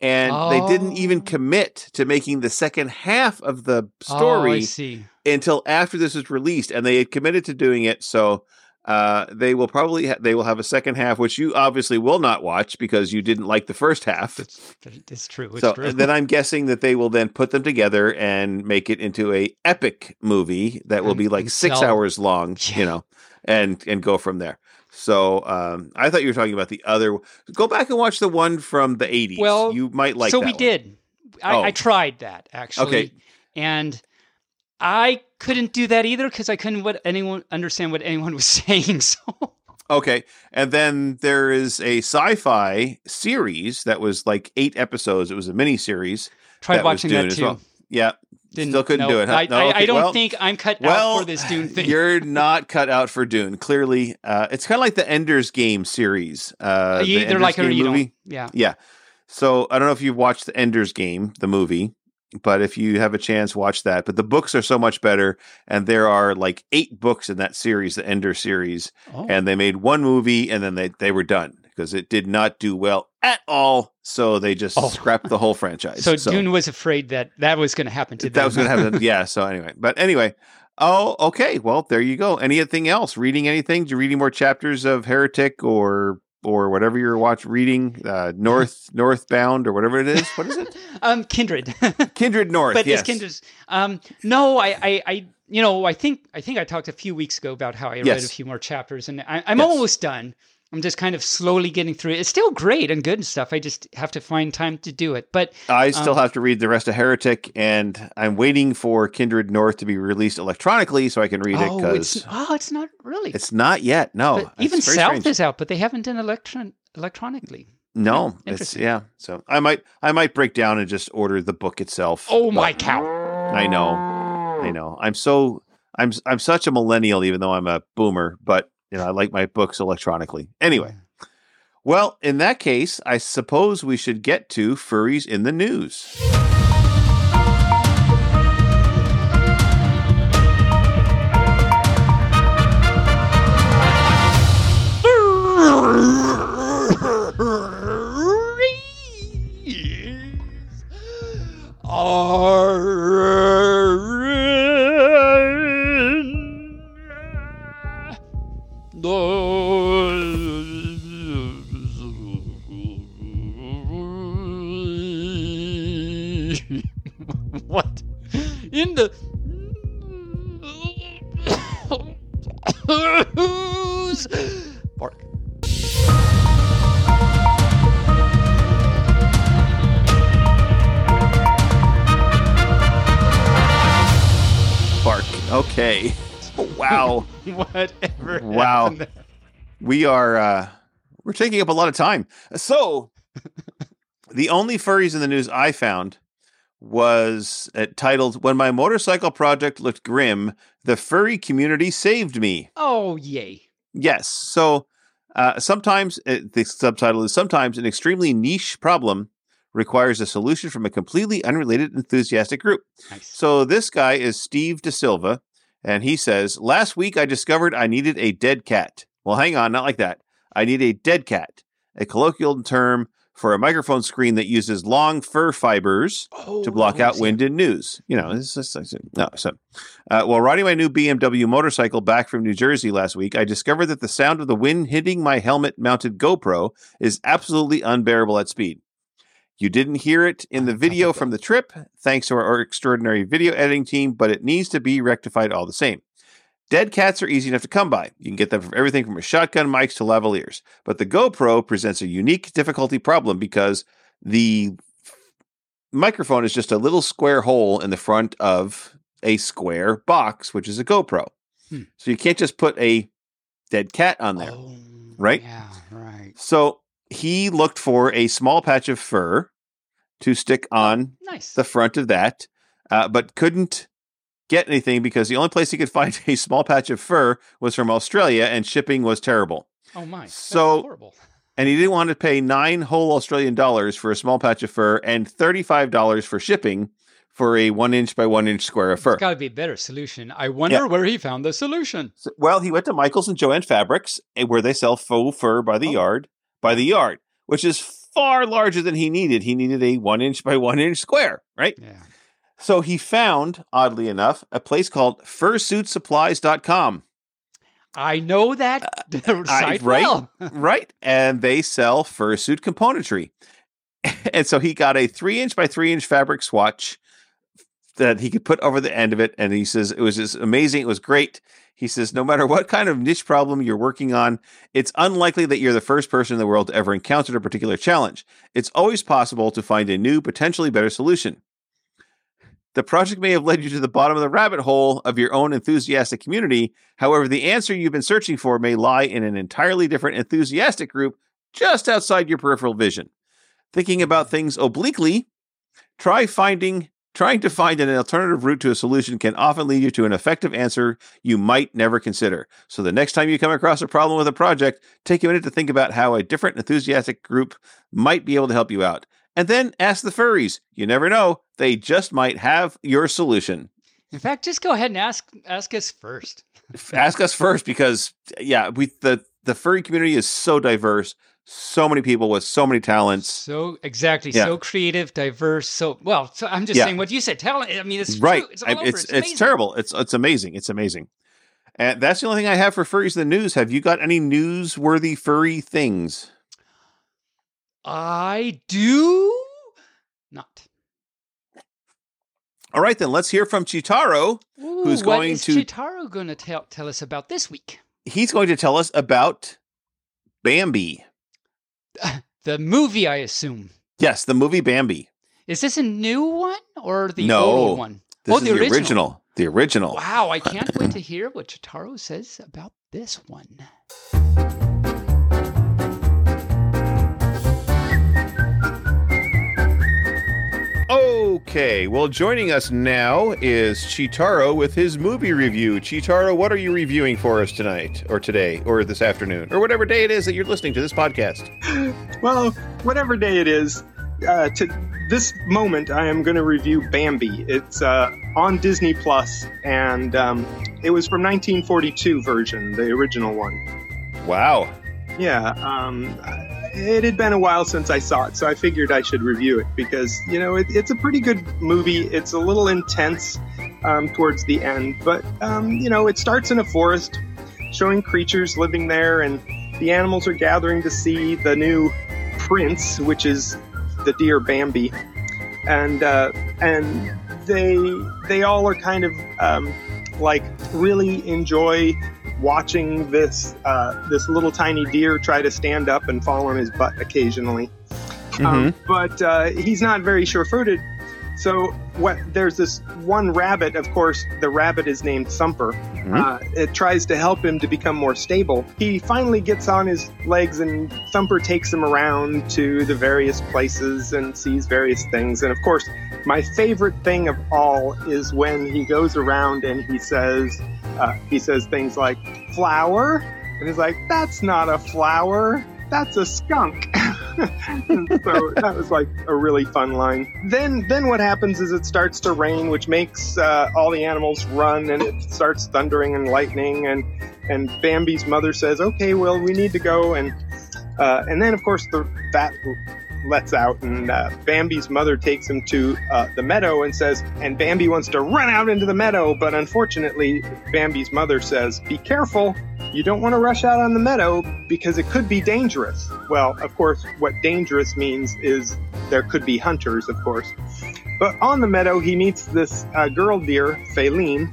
And they didn't even Oh. commit to making the second half of the Oh, story see. until after this was released. And they had committed to doing it. So uh, they will probably ha- they will have a second half, which you obviously will not watch because you didn't like the first half. That's, it's true. It's So true. then I'm guessing that they will then put them together and make it into a epic movie that will And- be like six sell- hours long, Yeah. you know, and and go from there. So um, I thought you were talking about the other. Go back and watch the one from the 80s. Well, you might like. so we one. did. I, Oh. I tried that actually. Okay. And I couldn't do that either because I couldn't what anyone understand what anyone was [LAUGHS] saying. So Okay, and then there is a sci-fi series that was like eight episodes. It was a mini series. tried That watching that too. well. Yeah, Didn't, Still couldn't no, do it, huh? I, No, okay, I don't well- think I'm cut well, out for this Dune thing. You're [LAUGHS] not cut out for Dune. Clearly, uh, it's kind of like the Ender's Game series. Uh, you the either Ender's like it Game movie. don't. Yeah. Yeah. So I don't know if you've watched the Ender's Game, the movie, but if you have a chance, watch that. But the books are so much better, and there are like eight books in that series, the Ender series, Oh. and they made one movie, and then they they were done because it did not do well at all. So they just Oh. scrapped the whole [LAUGHS] franchise. so, Dune was afraid that that was going to happen to them. that was going to happen. [LAUGHS] Yeah. So anyway, but anyway. Oh, okay. Well, there you go. Anything else? Reading anything? Do you reading more chapters of Heretic or or whatever you're watch reading? Uh, North [LAUGHS] Northbound or whatever it is. What is it? [LAUGHS] um, Kindred. [LAUGHS] Kindred North. but yes. this Kindred's. Um, no, I, I, I, you know, I think, I think I talked a few weeks ago about how I read a few more chapters, and I, I'm Yes. almost done. I'm just kind of slowly getting through it. It's still great and good and stuff. I just have to find time to do it. But I still um, have to read the rest of Heretic, and I'm waiting for Kindred North to be released electronically so I can read it oh, because it's oh, it's not really. it's not yet. No, even South strange. is out, but they haven't done electron electronically. no. It's Interesting. yeah. So I might I might break down and just order the book itself. Oh but- my cow! I know. I know. I'm so I'm I'm such a millennial, even though I'm a boomer. But you know, I like my books electronically. Anyway, well, in that case, I suppose we should get to furries in the news. what in the bark Bark. Okay. [LAUGHS] wow. whatever Wow. We are uh we're taking up a lot of time. So the only furries in the news I found was uh, titled When My Motorcycle Project Looked Grim, the furry community saved me. oh yay Yes. So uh, sometimes uh, the subtitle is sometimes an extremely niche problem requires a solution from a completely unrelated enthusiastic group. nice So this guy is Steve DaSilva, and he says, Last week I discovered I needed a dead cat. Well, hang on, not like that. I need a dead cat, a colloquial term for a microphone screen that uses long fur fibers oh, to block out wind and news. You know, it's just, it's- no. So, uh, while riding my new BMW motorcycle back from New Jersey last week, I discovered that the sound of the wind hitting my helmet-mounted GoPro is absolutely unbearable at speed. You didn't hear it in the [LAUGHS] video from the trip, thanks to our extraordinary video editing team, but it needs to be rectified all the same. Dead cats are easy enough to come by. You can get them from everything from a shotgun mics to lavaliers. But the GoPro presents a unique difficulty problem because the microphone is just a little square hole in the front of a square box, which is a GoPro. Hmm. So you can't just put a dead cat on there. Oh, right? Yeah, right. So he looked for a small patch of fur to stick on Nice. the front of that, uh, but couldn't get anything because the only place he could find [LAUGHS] a small patch of fur was from Australia and shipping was terrible. oh my. So- horrible. [LAUGHS] And he didn't want to pay nine whole Australian dollars for a small patch of fur and $35 for shipping for a one inch by one inch square of fur. It's got to be a better solution. I wonder where he found the solution. So- well, he went to Michaels and Joann Fabrics, eh, where they sell faux fur by the Oh. yard, by the yard, which is far larger than he needed. He needed a one inch by one inch square, right? Yeah. So he found, oddly enough, a place called fursuitsupplies.com, I know that uh, [LAUGHS] site right? well. [LAUGHS] right? And they sell fursuit componentry. [LAUGHS] and so he got a three inch by three inch fabric swatch that he could put over the end of it. And he says it was just amazing. It was great. He says, no matter what kind of niche problem you're working on, it's unlikely that you're the first person in the world to ever encounter a particular challenge. It's always possible to find a new, potentially better solution. The project may have led you to the bottom of the rabbit hole of your own enthusiastic community. However, the answer you've been searching for may lie in an entirely different enthusiastic group just outside your peripheral vision. Thinking about things obliquely, try finding trying to find an alternative route to a solution can often lead you to an effective answer you might never consider. So the next time you come across a problem with a project, take a minute to think about how a different enthusiastic group might be able to help you out. And then ask the furries. You never know, they just might have your solution. In fact, just go ahead and ask ask us first. ask us first because yeah, we the the furry community is so diverse, so many people with so many talents. So exactly, Yeah. so creative, diverse. So well, so I'm just Yeah. saying what you said. Talent. I mean, it's right. True. It's all I- it's It's, it's, terrible. It's it's amazing. It's amazing. And that's the only thing I have for furries in the news. Have you got any newsworthy furry things? I do not. All right, then let's hear from Chitaro. Ooh, Who's going is to- Chitaro going to tell tell us about this week? He's going to tell us about Bambi. [LAUGHS] The movie, I assume. Yes, the movie Bambi. Is this a new one or the No. old one? This oh, is the original. The original. Wow, I can't wait [LAUGHS] to hear what Chitaro says about this one. Okay, well, joining us now is Chitaro with his movie review. Chitaro, what are you reviewing for us tonight, or today, or this afternoon, or whatever day it is that you're listening to this podcast? Well, whatever day it is, uh, to this moment, I am going to review Bambi. It's uh, on Disney Plus, and um, it was from 1942 version, the original one. Wow. Yeah, um, it had been a while since I saw it, so I figured I should review it because you know it, it's a pretty good movie. It's a little intense um, towards the end, but um, you know it starts in a forest, showing creatures living there, and the animals are gathering to see the new prince, which is the deer Bambi, and uh, and they they all are kind of um, like really enjoy watching this uh, this little tiny deer try to stand up and fall on his butt occasionally. Um, but uh, he's not very sure-footed. So what? There's this one rabbit. Of course, the rabbit is named Thumper. Uh, it tries to help him to become more stable. He finally gets on his legs, and Thumper takes him around to the various places and sees various things. And of course, my favorite thing of all is when he goes around and he says, uh, he says things like "flower," and he's like, "That's not a flower. That's a skunk." [LAUGHS] So that was like a really fun line. Then, then what happens is it starts to rain, which makes uh, all the animals run, and it starts thundering and lightning. And and Bambi's mother says, "Okay, well, we need to go." And uh, and then, of course, the that lets out, and uh, Bambi's mother takes him to uh, the meadow and says, and Bambi wants to run out into the meadow, but unfortunately, Bambi's mother says, "Be careful." You don't want to rush out on the meadow because it could be dangerous. Well, of course, what dangerous means is there could be hunters, of course. But on the meadow, he meets this uh, girl deer, Faline,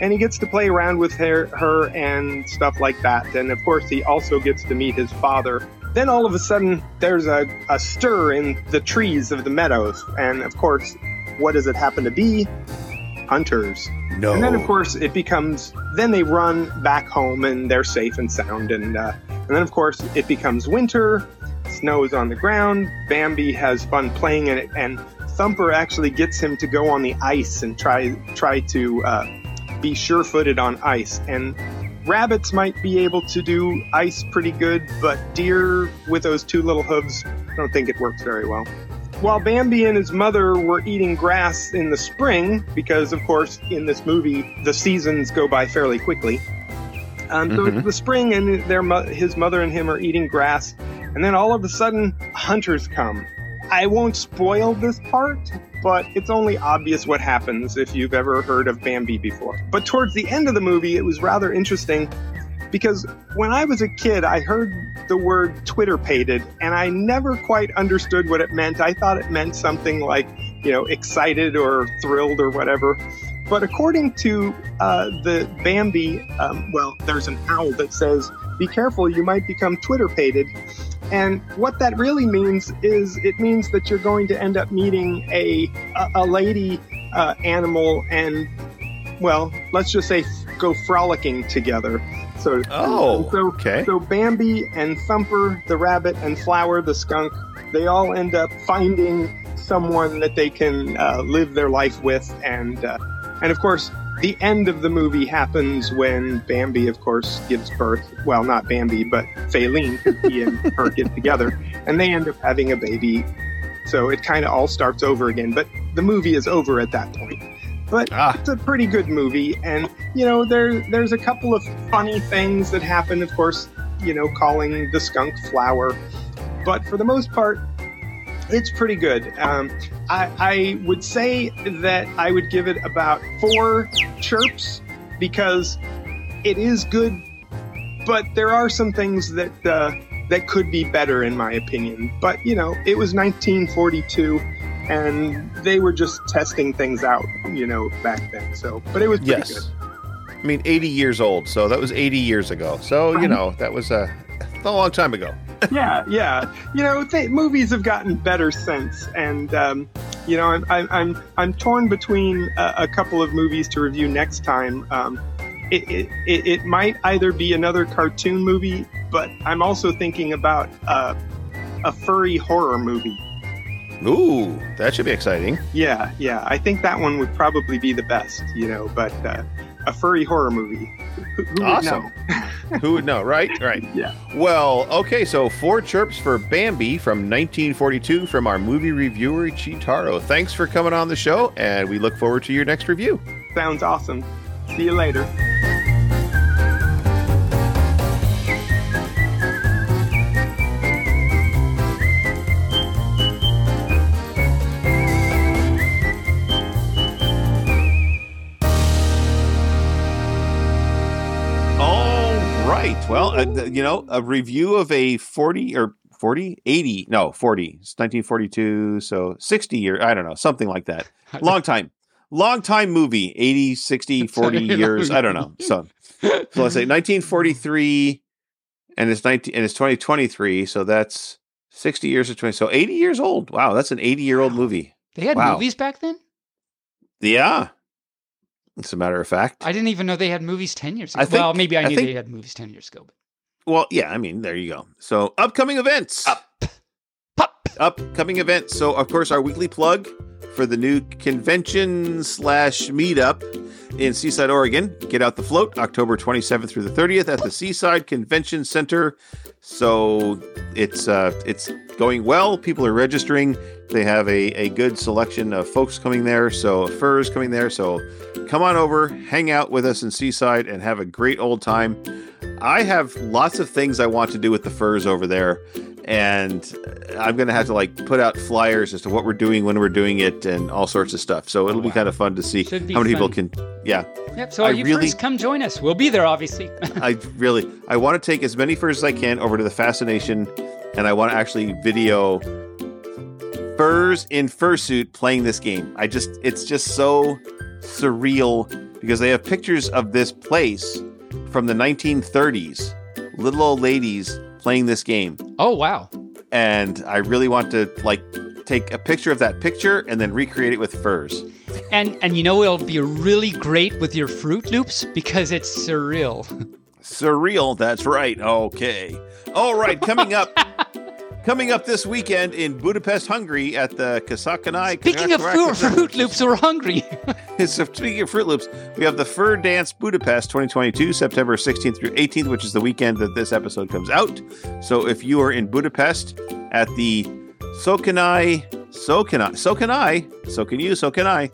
and he gets to play around with her, her and stuff like that. And of course, he also gets to meet his father. Then all of a sudden, there's a, a stir in the trees of the meadows. And of course, what does it happen to be? Hunters. No. And then, of course, it becomes. Then they run back home and they're safe and sound. And uh, and then, of course, it becomes winter. Snow is on the ground. Bambi has fun playing in it, and Thumper actually gets him to go on the ice and try try to uh, be sure-footed on ice. And rabbits might be able to do ice pretty good, but deer with those two little hooves, I don't think it works very well. While Bambi and his mother were eating grass in the spring, because of course in this movie the seasons go by fairly quickly. Um, so it's the spring, and their his mother and him are eating grass, and then all of a sudden hunters come. I won't spoil this part, but it's only obvious what happens if you've ever heard of Bambi before. But towards the end of the movie, it was rather interesting because when I was a kid, I heard the word Twitter pated, and I never quite understood what it meant. I thought it meant something like, you know, excited or thrilled or whatever. But according to uh, the Bambi, um, well, there's an owl that says, be careful, you might become Twitter pated. And what that really means is it means that you're going to end up meeting a, a, a lady uh, animal and, well, let's just say go frolicking together. So, Oh, so, okay. so Bambi and Thumper, the rabbit, and Flower, the skunk, they all end up finding someone that they can uh, live their life with. And, uh, and of course, the end of the movie happens when Bambi, of course, gives birth. Well, not Bambi, but Faline, he and her [LAUGHS] get together, and they end up having a baby. So it kind of all starts over again. But the movie is over at that point. But Ah. it's a pretty good movie, and you know there there's a couple of funny things that happen. Of course, you know, calling the skunk flower, but for the most part, it's pretty good. Um, I, I would say that I would give it about four chirps because it is good, but there are some things that uh, that could be better in my opinion. But you know, it was 1942, and they were just testing things out, you know, back then. So, but it was pretty Yes. good. I mean, 80 years old. So that was 80 years ago. So, you know, that was a, a long time ago. [LAUGHS] yeah, yeah. You know, th- movies have gotten better since, and um, you know, I'm I'm I'm, I'm torn between a, a couple of movies to review next time. Um, it, it, it it might either be another cartoon movie, but I'm also thinking about uh, a furry horror movie. Ooh, that should be exciting. Yeah, yeah. I think that one would probably be the best. You know, but uh, a furry horror movie. Who, Awesome. [LAUGHS] Who would know, right? Right. Yeah. Well, okay, so four chirps for Bambi from 1942 from our movie reviewer, Chitaro. Thanks for coming on the show, and we look forward to your next review. Sounds awesome. See you later. You know, a review of a 40 or 40, 80, no, 40. It's 1942, so 60 year, I don't know, something like that. [LAUGHS] Long time. Long time movie, 80, 60, [LAUGHS] 40 years, I don't know. So, so let's say [LAUGHS] 1943 and it's 19 and it's 2023, so that's 60 years or 20. So 80 years old. Wow, that's an 80 year old movie. They had Wow. movies back then? Yeah. As a matter of fact. I didn't even know they had movies 10 years ago. I think- well, maybe I I knew think- they had movies 10 years ago. But Well, yeah, I mean, there you go. So, upcoming events. Up. Pop! Upcoming events. So, of course, our weekly plug for the new convention slash meetup in Seaside, Oregon. Get out the float, October 27th through the 30th at the Seaside Convention Center. So it's uh, it's going well. People are registering. They have a, a good selection of folks coming there. So furs coming there. So come on over, hang out with us in Seaside, and have a great old time. I have lots of things I want to do with the furs over there, and I'm gonna have to like put out flyers as to what we're doing when we're doing it and all sorts of stuff. So it'll be oh, wow. kind of fun to see how many people can. Yeah, Yep. So I you really- come join us. We'll be there, obviously. [LAUGHS] I really I want to take as many furs as I can over to the Fascination, and I want to actually video furs in fursuit playing this game. I just it's just so surreal because they have pictures of this place from the 1930s, little old ladies playing this game, oh wow. and I really want to like take a picture of that picture and then recreate it with furs. And and you know it'll be really great with your Fruit Loops because it's surreal. [LAUGHS] Surreal, that's right. Okay. All right, coming up [LAUGHS] coming up this weekend in Budapest, Hungary at the Kasakanai Speaking of Fruit, Fruit Loops, we're hungry. [LAUGHS] [LAUGHS] so speaking of Fruit Loops, we have the Fur Dance Budapest 2022, September 16th through 18th, which is the weekend that this episode comes out. So if you are in Budapest at the Sokanai, Can I, so can I, so can you, so can I.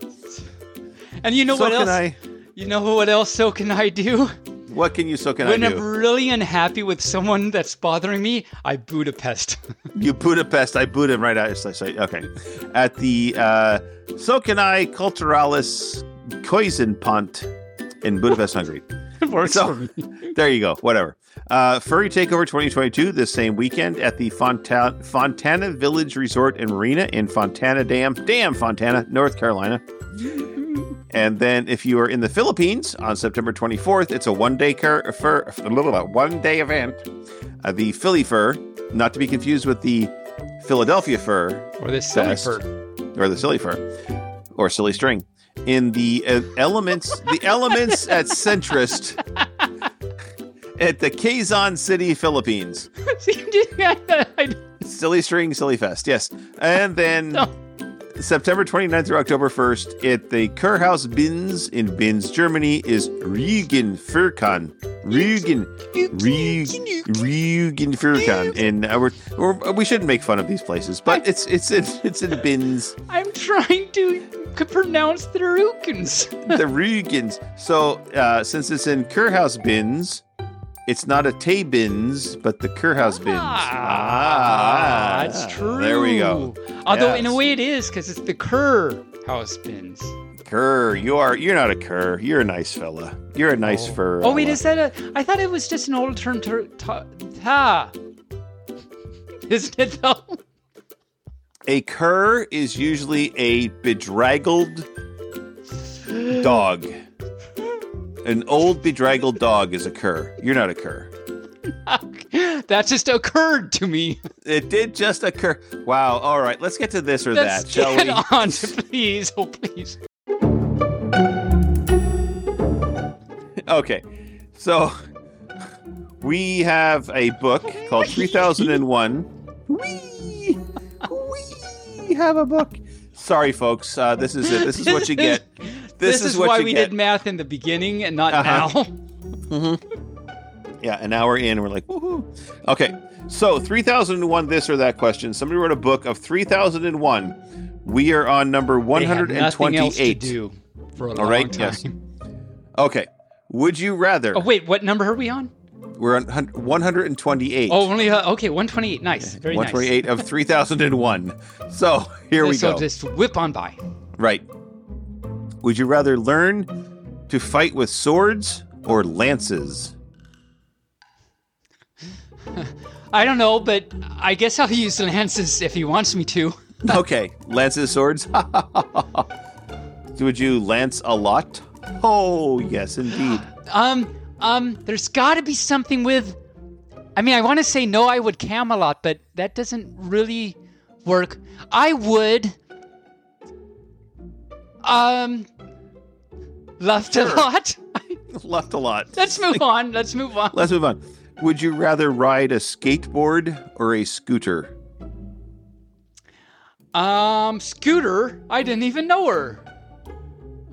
and you know so what can else? I. You know what else? So can I do? What can you, so can I? when I I'm really unhappy with someone that's bothering me, I Budapest. [LAUGHS] You Budapest, I boot him right out. Say, okay. At the uh, So Can I Culturalis Koisenpont in Budapest, Hungary. So-. [LAUGHS] There you go. Whatever. Uh, Furry Takeover 2022 this same weekend at the Fonta- Fontana Village Resort and Marina in Fontana Dam, Dam, Fontana, North Carolina. [LAUGHS] And then if you are in the Philippines on September 24th, it's a one-day car- fur, a little one-day event. Uh, the Philly Fur, not to be confused with the Philadelphia Fur Or the silly Best. fur. or the silly fur or silly string in the uh, elements the elements [LAUGHS] at Centris at the Quezon City, Philippines. [LAUGHS] Silly String, Silly Fest, yes. And then No. September 29th through October 1st at the Kurhaus Binz in Binz, Germany is Rügen Furkan. Rügen, Rügen, Rügen Furkan. And uh, we're, we're, we shouldn't make fun of these places, but it's it's in, it's in Binz. I'm trying to pronounce the Rukins. the Rügens. So uh, since it's in Kurhaus Bins, it's not a Tay Bins, but the Kurhaus Bins. Ah, that's true. There we go. Although in a way it is because it's the Kerr house bins. Kerr, you are you're not a Kerr. You're a nice fella. You're a nice fur. Oh wait, is that a? I thought it was just an old term to ta. ta. [LAUGHS] Isn't it though? a cur is usually a bedraggled dog. An old bedraggled dog is a cur. You're not a cur. [LAUGHS] that just occurred to me. It did just occur. Wow. All right. Let's get to this or Let's that, shall get we? [LAUGHS] on, please. Oh please. Okay. So we have a book called [LAUGHS] 3001. We we have a book. Sorry, folks. Uh, this is it. This is what you get. This, This, is, what why we get. did math in the beginning and not Uh-huh. now. Yeah, an hour in, we're like, woohoo. Okay, so 3001 this or that question. Somebody wrote a book of 3001. We are on number They nothing else to 128. do for a All right, time. yes. Okay, would you rather? Oh wait, what number are we on? We're on 128. Oh, only uh, okay. 128. Nice. Very nice. 128 of 3001. So here we so go. So just whip on by. Right. Would you rather learn to fight with swords or lances? [LAUGHS] I don't know, but I guess I'll use lances if he wants me to. [LAUGHS] Okay, lances, swords. [LAUGHS] Would you lance a lot? Oh, yes, indeed. [GASPS] Um, um, there's got to be something with. I mean, I want to say no, I would Camelot, but that doesn't really work. I would. Um, left a lot. Left a lot. Let's move [LAUGHS] on. Let's move on. Let's move on. Would you rather ride a skateboard or a scooter? Um, Scooter. I didn't even know her.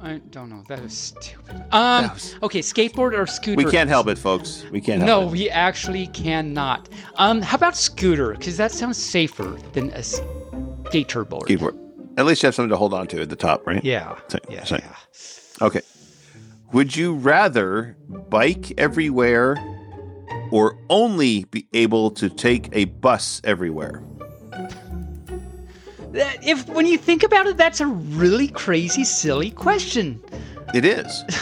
I don't know. That is stupid. Um, was- okay, skateboard or scooter? We can't help it, folks. We can't No, help it. we actually cannot. Um, how about scooter? Because that sounds safer than a skateboard. Skateboard. At least you have something to hold on to at the top, right? Yeah. Same, Yeah. same. yeah. Okay. Would you rather bike everywhere or only be able to take a bus everywhere? If when you think about it, that's a really crazy, silly question. It is. [LAUGHS]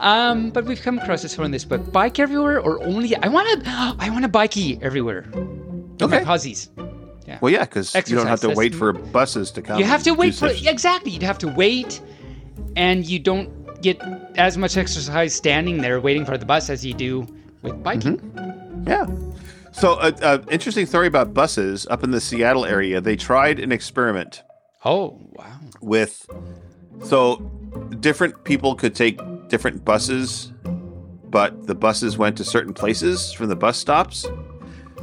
Um, but we've come across this one in this book: bike everywhere, or only I want to. I want a bikey everywhere. Okay. My Okay. Posies. Well, yeah, because you don't have to wait for buses to come. You have to wait for exactly. You'd have to wait, and you don't get as much exercise standing there waiting for the bus as you do with biking. Yeah. So, an uh, uh, interesting story about buses up in the Seattle area. They tried an experiment Oh wow! with, so different people could take different buses, but the buses went to certain places from the bus stops.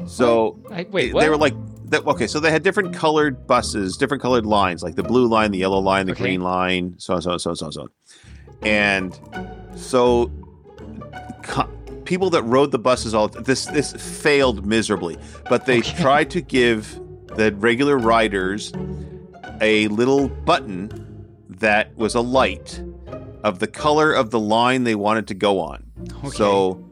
So I, wait, they were like, that, okay, so they had different colored buses, different colored lines, like the blue line, the yellow line, the Okay. green line, so on, so on, so on, so on, so on. And so co- people that rode the buses all this this failed miserably, but they Okay. tried to give the regular riders a little button that was a light of the color of the line they wanted to go on. Okay. So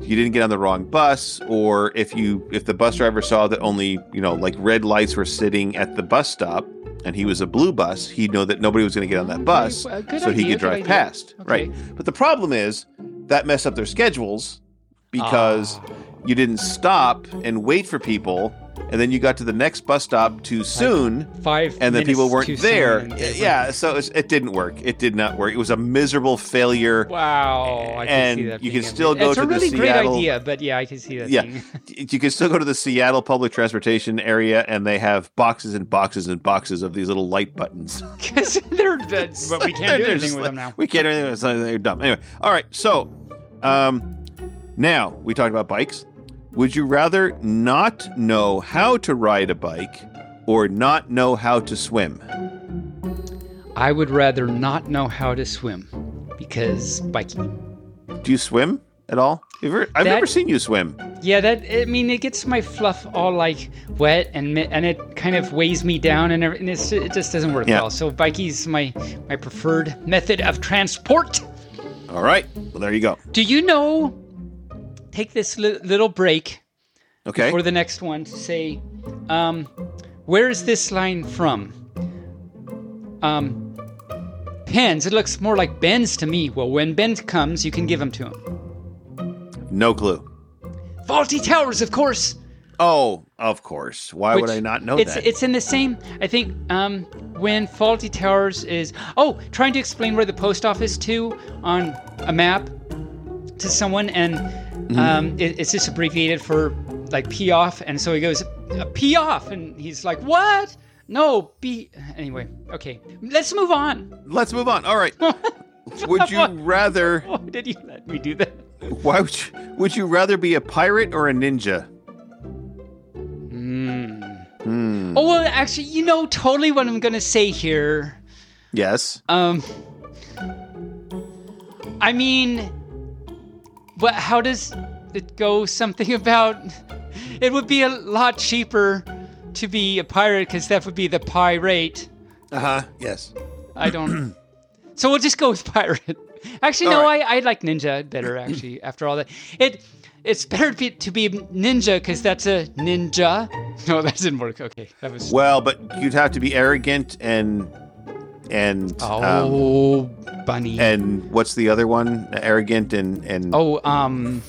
you didn't get on the wrong bus or if you if the bus driver saw that only, you know, like red lights were sitting at the bus stop and he was a blue bus, he'd know that nobody was going to get on that bus well, so he could drive idea. past. Okay. Right. But the problem is that messed up their schedules because Ah. you didn't stop and wait for people and then you got to the next bus stop too soon five, and then people weren't there. and they were- Yeah, so it, didn't work. It did not work. It was a miserable failure. Wow. I can And see that you can a- still go it's to a the really great Seattle- idea, but yeah, I can see that. Yeah. [LAUGHS] You can still go to the Seattle public transportation area and they have boxes and boxes and boxes of these little light buttons. [LAUGHS] Because they're, that's- [LAUGHS] but we can't do anything with like- them now. We can't do anything with them. They're dumb. Anyway, all right. So, um, now we talked about bikes. Would you rather not know how to ride a bike or not know how to swim? I would rather not know how to swim because biking. Do you swim at all? Ever- I've That- never seen you swim. Yeah, that I mean, it gets my fluff all like wet and and it kind of weighs me down and, and it's, it just doesn't work Yeah. well. So bikies my my preferred method of transport. All right. Well, there you go. Do you know? Take this li- little break Okay. for the next one to say, um, where is this line from? Um, pens. It looks more like Ben's to me. Well, when Ben comes, you can give them to him. no clue. Fawlty Towers, of course. Oh, of course. Why would I not know it's, that? It's in the same. I think um, when Fawlty Towers is oh trying to explain where the post office to on a map to someone, and Mm-hmm. um, it, it's just abbreviated for like P off, and so he goes uh, P off, and he's like what? No, B. Anyway, okay, let's move on. Let's move on. All right. [LAUGHS] would you rather? Why did you let me do that? Why would you, would you rather be a pirate or a ninja? Mm. Hmm. Oh well, actually, you know totally what I'm gonna say here. Yes. Um, I mean, what? How does it go? Something [LAUGHS] about it would be a lot cheaper to be a pirate because that would be the pirate. Uh huh. Yes. I don't. [CLEARS THROAT] so we'll just go with pirate. [LAUGHS] Actually, All no, right. I, I like ninja better. [CLEARS THROAT] Actually, after all that, it it's better to be, to be ninja because that's a ninja. [LAUGHS] No, that didn't work. Okay, that was. Well, but you'd have to be arrogant and and um, Oh, bunny. and what's the other one? Arrogant and and Oh, um.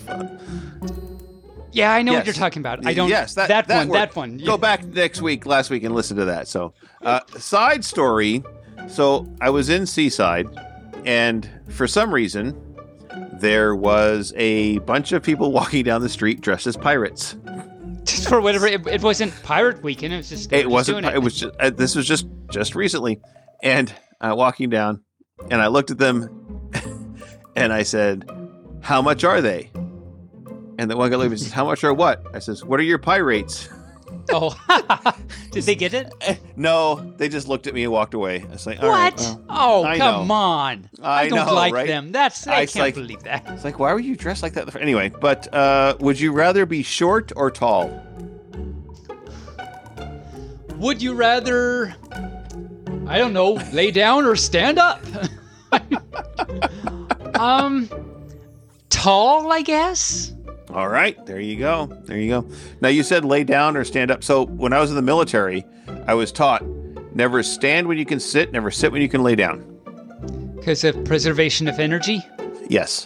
Yeah, I know what you're talking about. I don't. Yes, that, that, one. word. That one. Go back next week, last week, and listen to that. So, uh, side story. So I was in Seaside, and for some reason, there was a bunch of people [LAUGHS] walking down the street dressed as pirates. Just for whatever. It, it wasn't Pirate Weekend. It was just. It wasn't. doing It. was. Just, uh, this was just just recently, and uh, walking down, and I looked at them, [LAUGHS] and I said, "How much are they?" And the one guy looked at me and says, "How much are what?" I says, "What are your pirates?" [LAUGHS] Oh, [LAUGHS] did they get it? No, they just looked at me and walked away. I was like, "All right, what? well." oh, I come know. on! I don't know, like right? them. That's I, I- can't like- believe that. It's like, why were you dressed like that? Anyway, but uh, would you rather be short or tall? Would you rather? I don't know. Lay down or stand up? [LAUGHS] um, tall, I guess. All right, there you go. There you go. Now you said lay down or stand up. So when I was in the military, I was taught never stand when you can sit, never sit when you can lay down. Because of preservation of energy? Yes.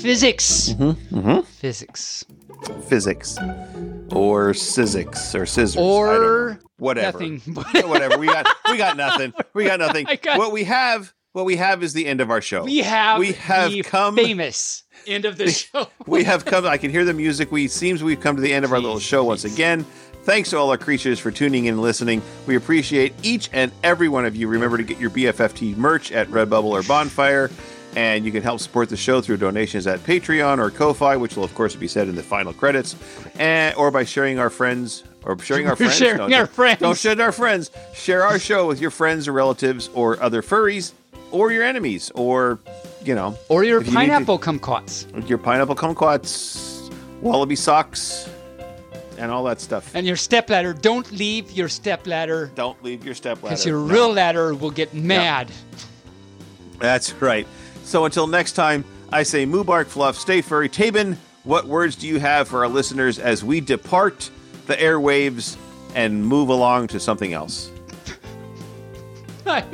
Physics. Mm-hmm. Physics. Physics or physics or scissors. I don't know. Or whatever. nothing. [LAUGHS] Whatever. We got we got nothing. We got nothing. [LAUGHS] Got- what we have what we have is the end of our show. we have we have come famous end of the [LAUGHS] show. we have come I can hear the music. We seems we've come to the end of our little show once again. Thanks to all our creatures for tuning in and listening. We appreciate each and every one of you. Remember to get your BFFT merch at Redbubble or Bonfire. And you can help support the show through donations at Patreon or Ko-Fi, which will of course be said in the final credits, and or by sharing our friends or sharing our [LAUGHS] friends. sharing don't- our friends. Don't share our friends. Share our show with your friends or relatives or other furries or your enemies or you know Or your if you to- pineapple kumquats. your pineapple kumquats, wallaby socks, and all that stuff. And your stepladder. Don't leave your stepladder. Don't leave your stepladder. Because your No. real ladder will get mad. That's right. So until next time, I say Moobarkfluff, stay furry. Taebyn, what words do you have for our listeners as we depart the airwaves and move along to something else? [LAUGHS] well,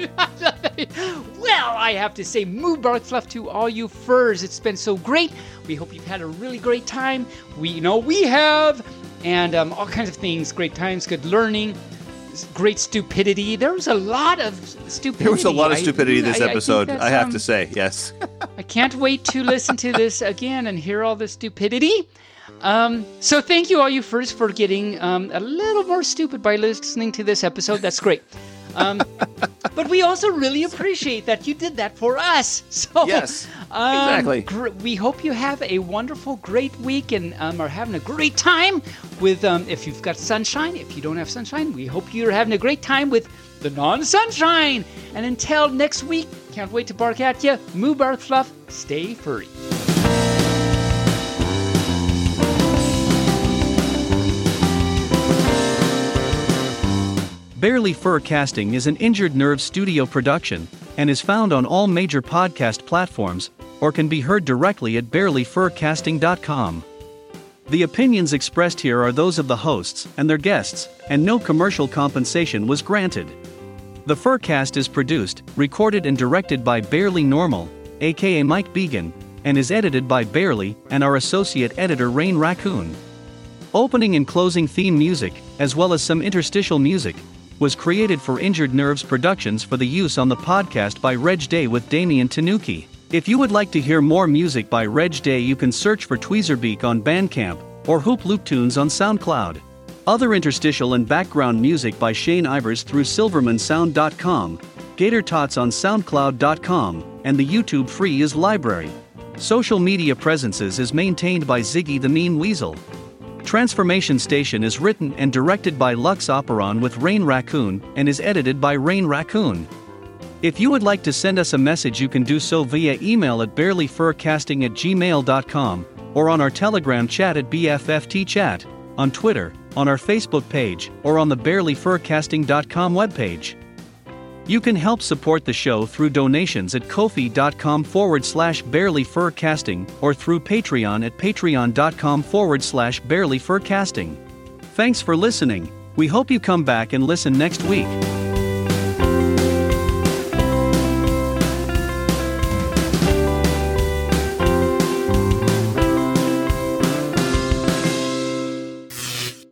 I have to say, moo bark fluff to all you furs. It's been so great. We hope you've had a really great time. We know we have, and um, all kinds of things. Great times, good learning, great stupidity. There was a lot of stupidity. There was a lot of I- stupidity this I- I episode, I, that's, have um, to say. Yes. [LAUGHS] I can't wait to listen to this again and hear all the stupidity. Um, so thank you all you first for getting um, a little more stupid by listening to this episode. That's great. Um, [LAUGHS] but we also really appreciate that you did that for us. [LAUGHS] So Yes, um, exactly. gr- we hope you have a wonderful, great week and um, are having a great time with. Um, if you've got sunshine, if you don't have sunshine, we hope you're having a great time with the non-sunshine. And until next week, can't wait to bark at you. Moo bark fluff. Stay furry. Bearly Furcasting is an Injured Nerve studio production and is found on all major podcast platforms or can be heard directly at bearlyfurcasting.com. The opinions expressed here are those of the hosts and their guests, and no commercial compensation was granted. The Furcast is produced, recorded, and directed by Bearly Normal, aka Mike Began, and is edited by Bearly and our associate editor Rayne Raccoon. Opening and closing theme music, as well as some interstitial music, was created for Injured Nerves Productions for the use on the podcast by Reg Day with Damian Tanuki. If you would like to hear more music by Reg Day, you can search for Tweezerbeak on Bandcamp or Hoop Loop Tunes on SoundCloud. Other interstitial and background music by Shane Ivers through SilvermanSound.com, Gator Tots on SoundCloud.com, and the YouTube Free is Library. Social media presences is maintained by Ziggy the Meme Weasel. Transformation Station is written and directed by Lux Operon with Rayne Raccoon and is edited by Rayne Raccoon. If you would like to send us a message, you can do so via email at bearlyfurcasting at gmail.com or on our Telegram chat at BFFTchat, on Twitter, on our Facebook page, or on the bearlyfurcasting.com webpage. You can help support the show through donations at kofi.com forward slash bearlyfurcasting or through Patreon at patreon.com forward slash bearlyfurcasting. Thanks for listening. We hope you come back and listen next week.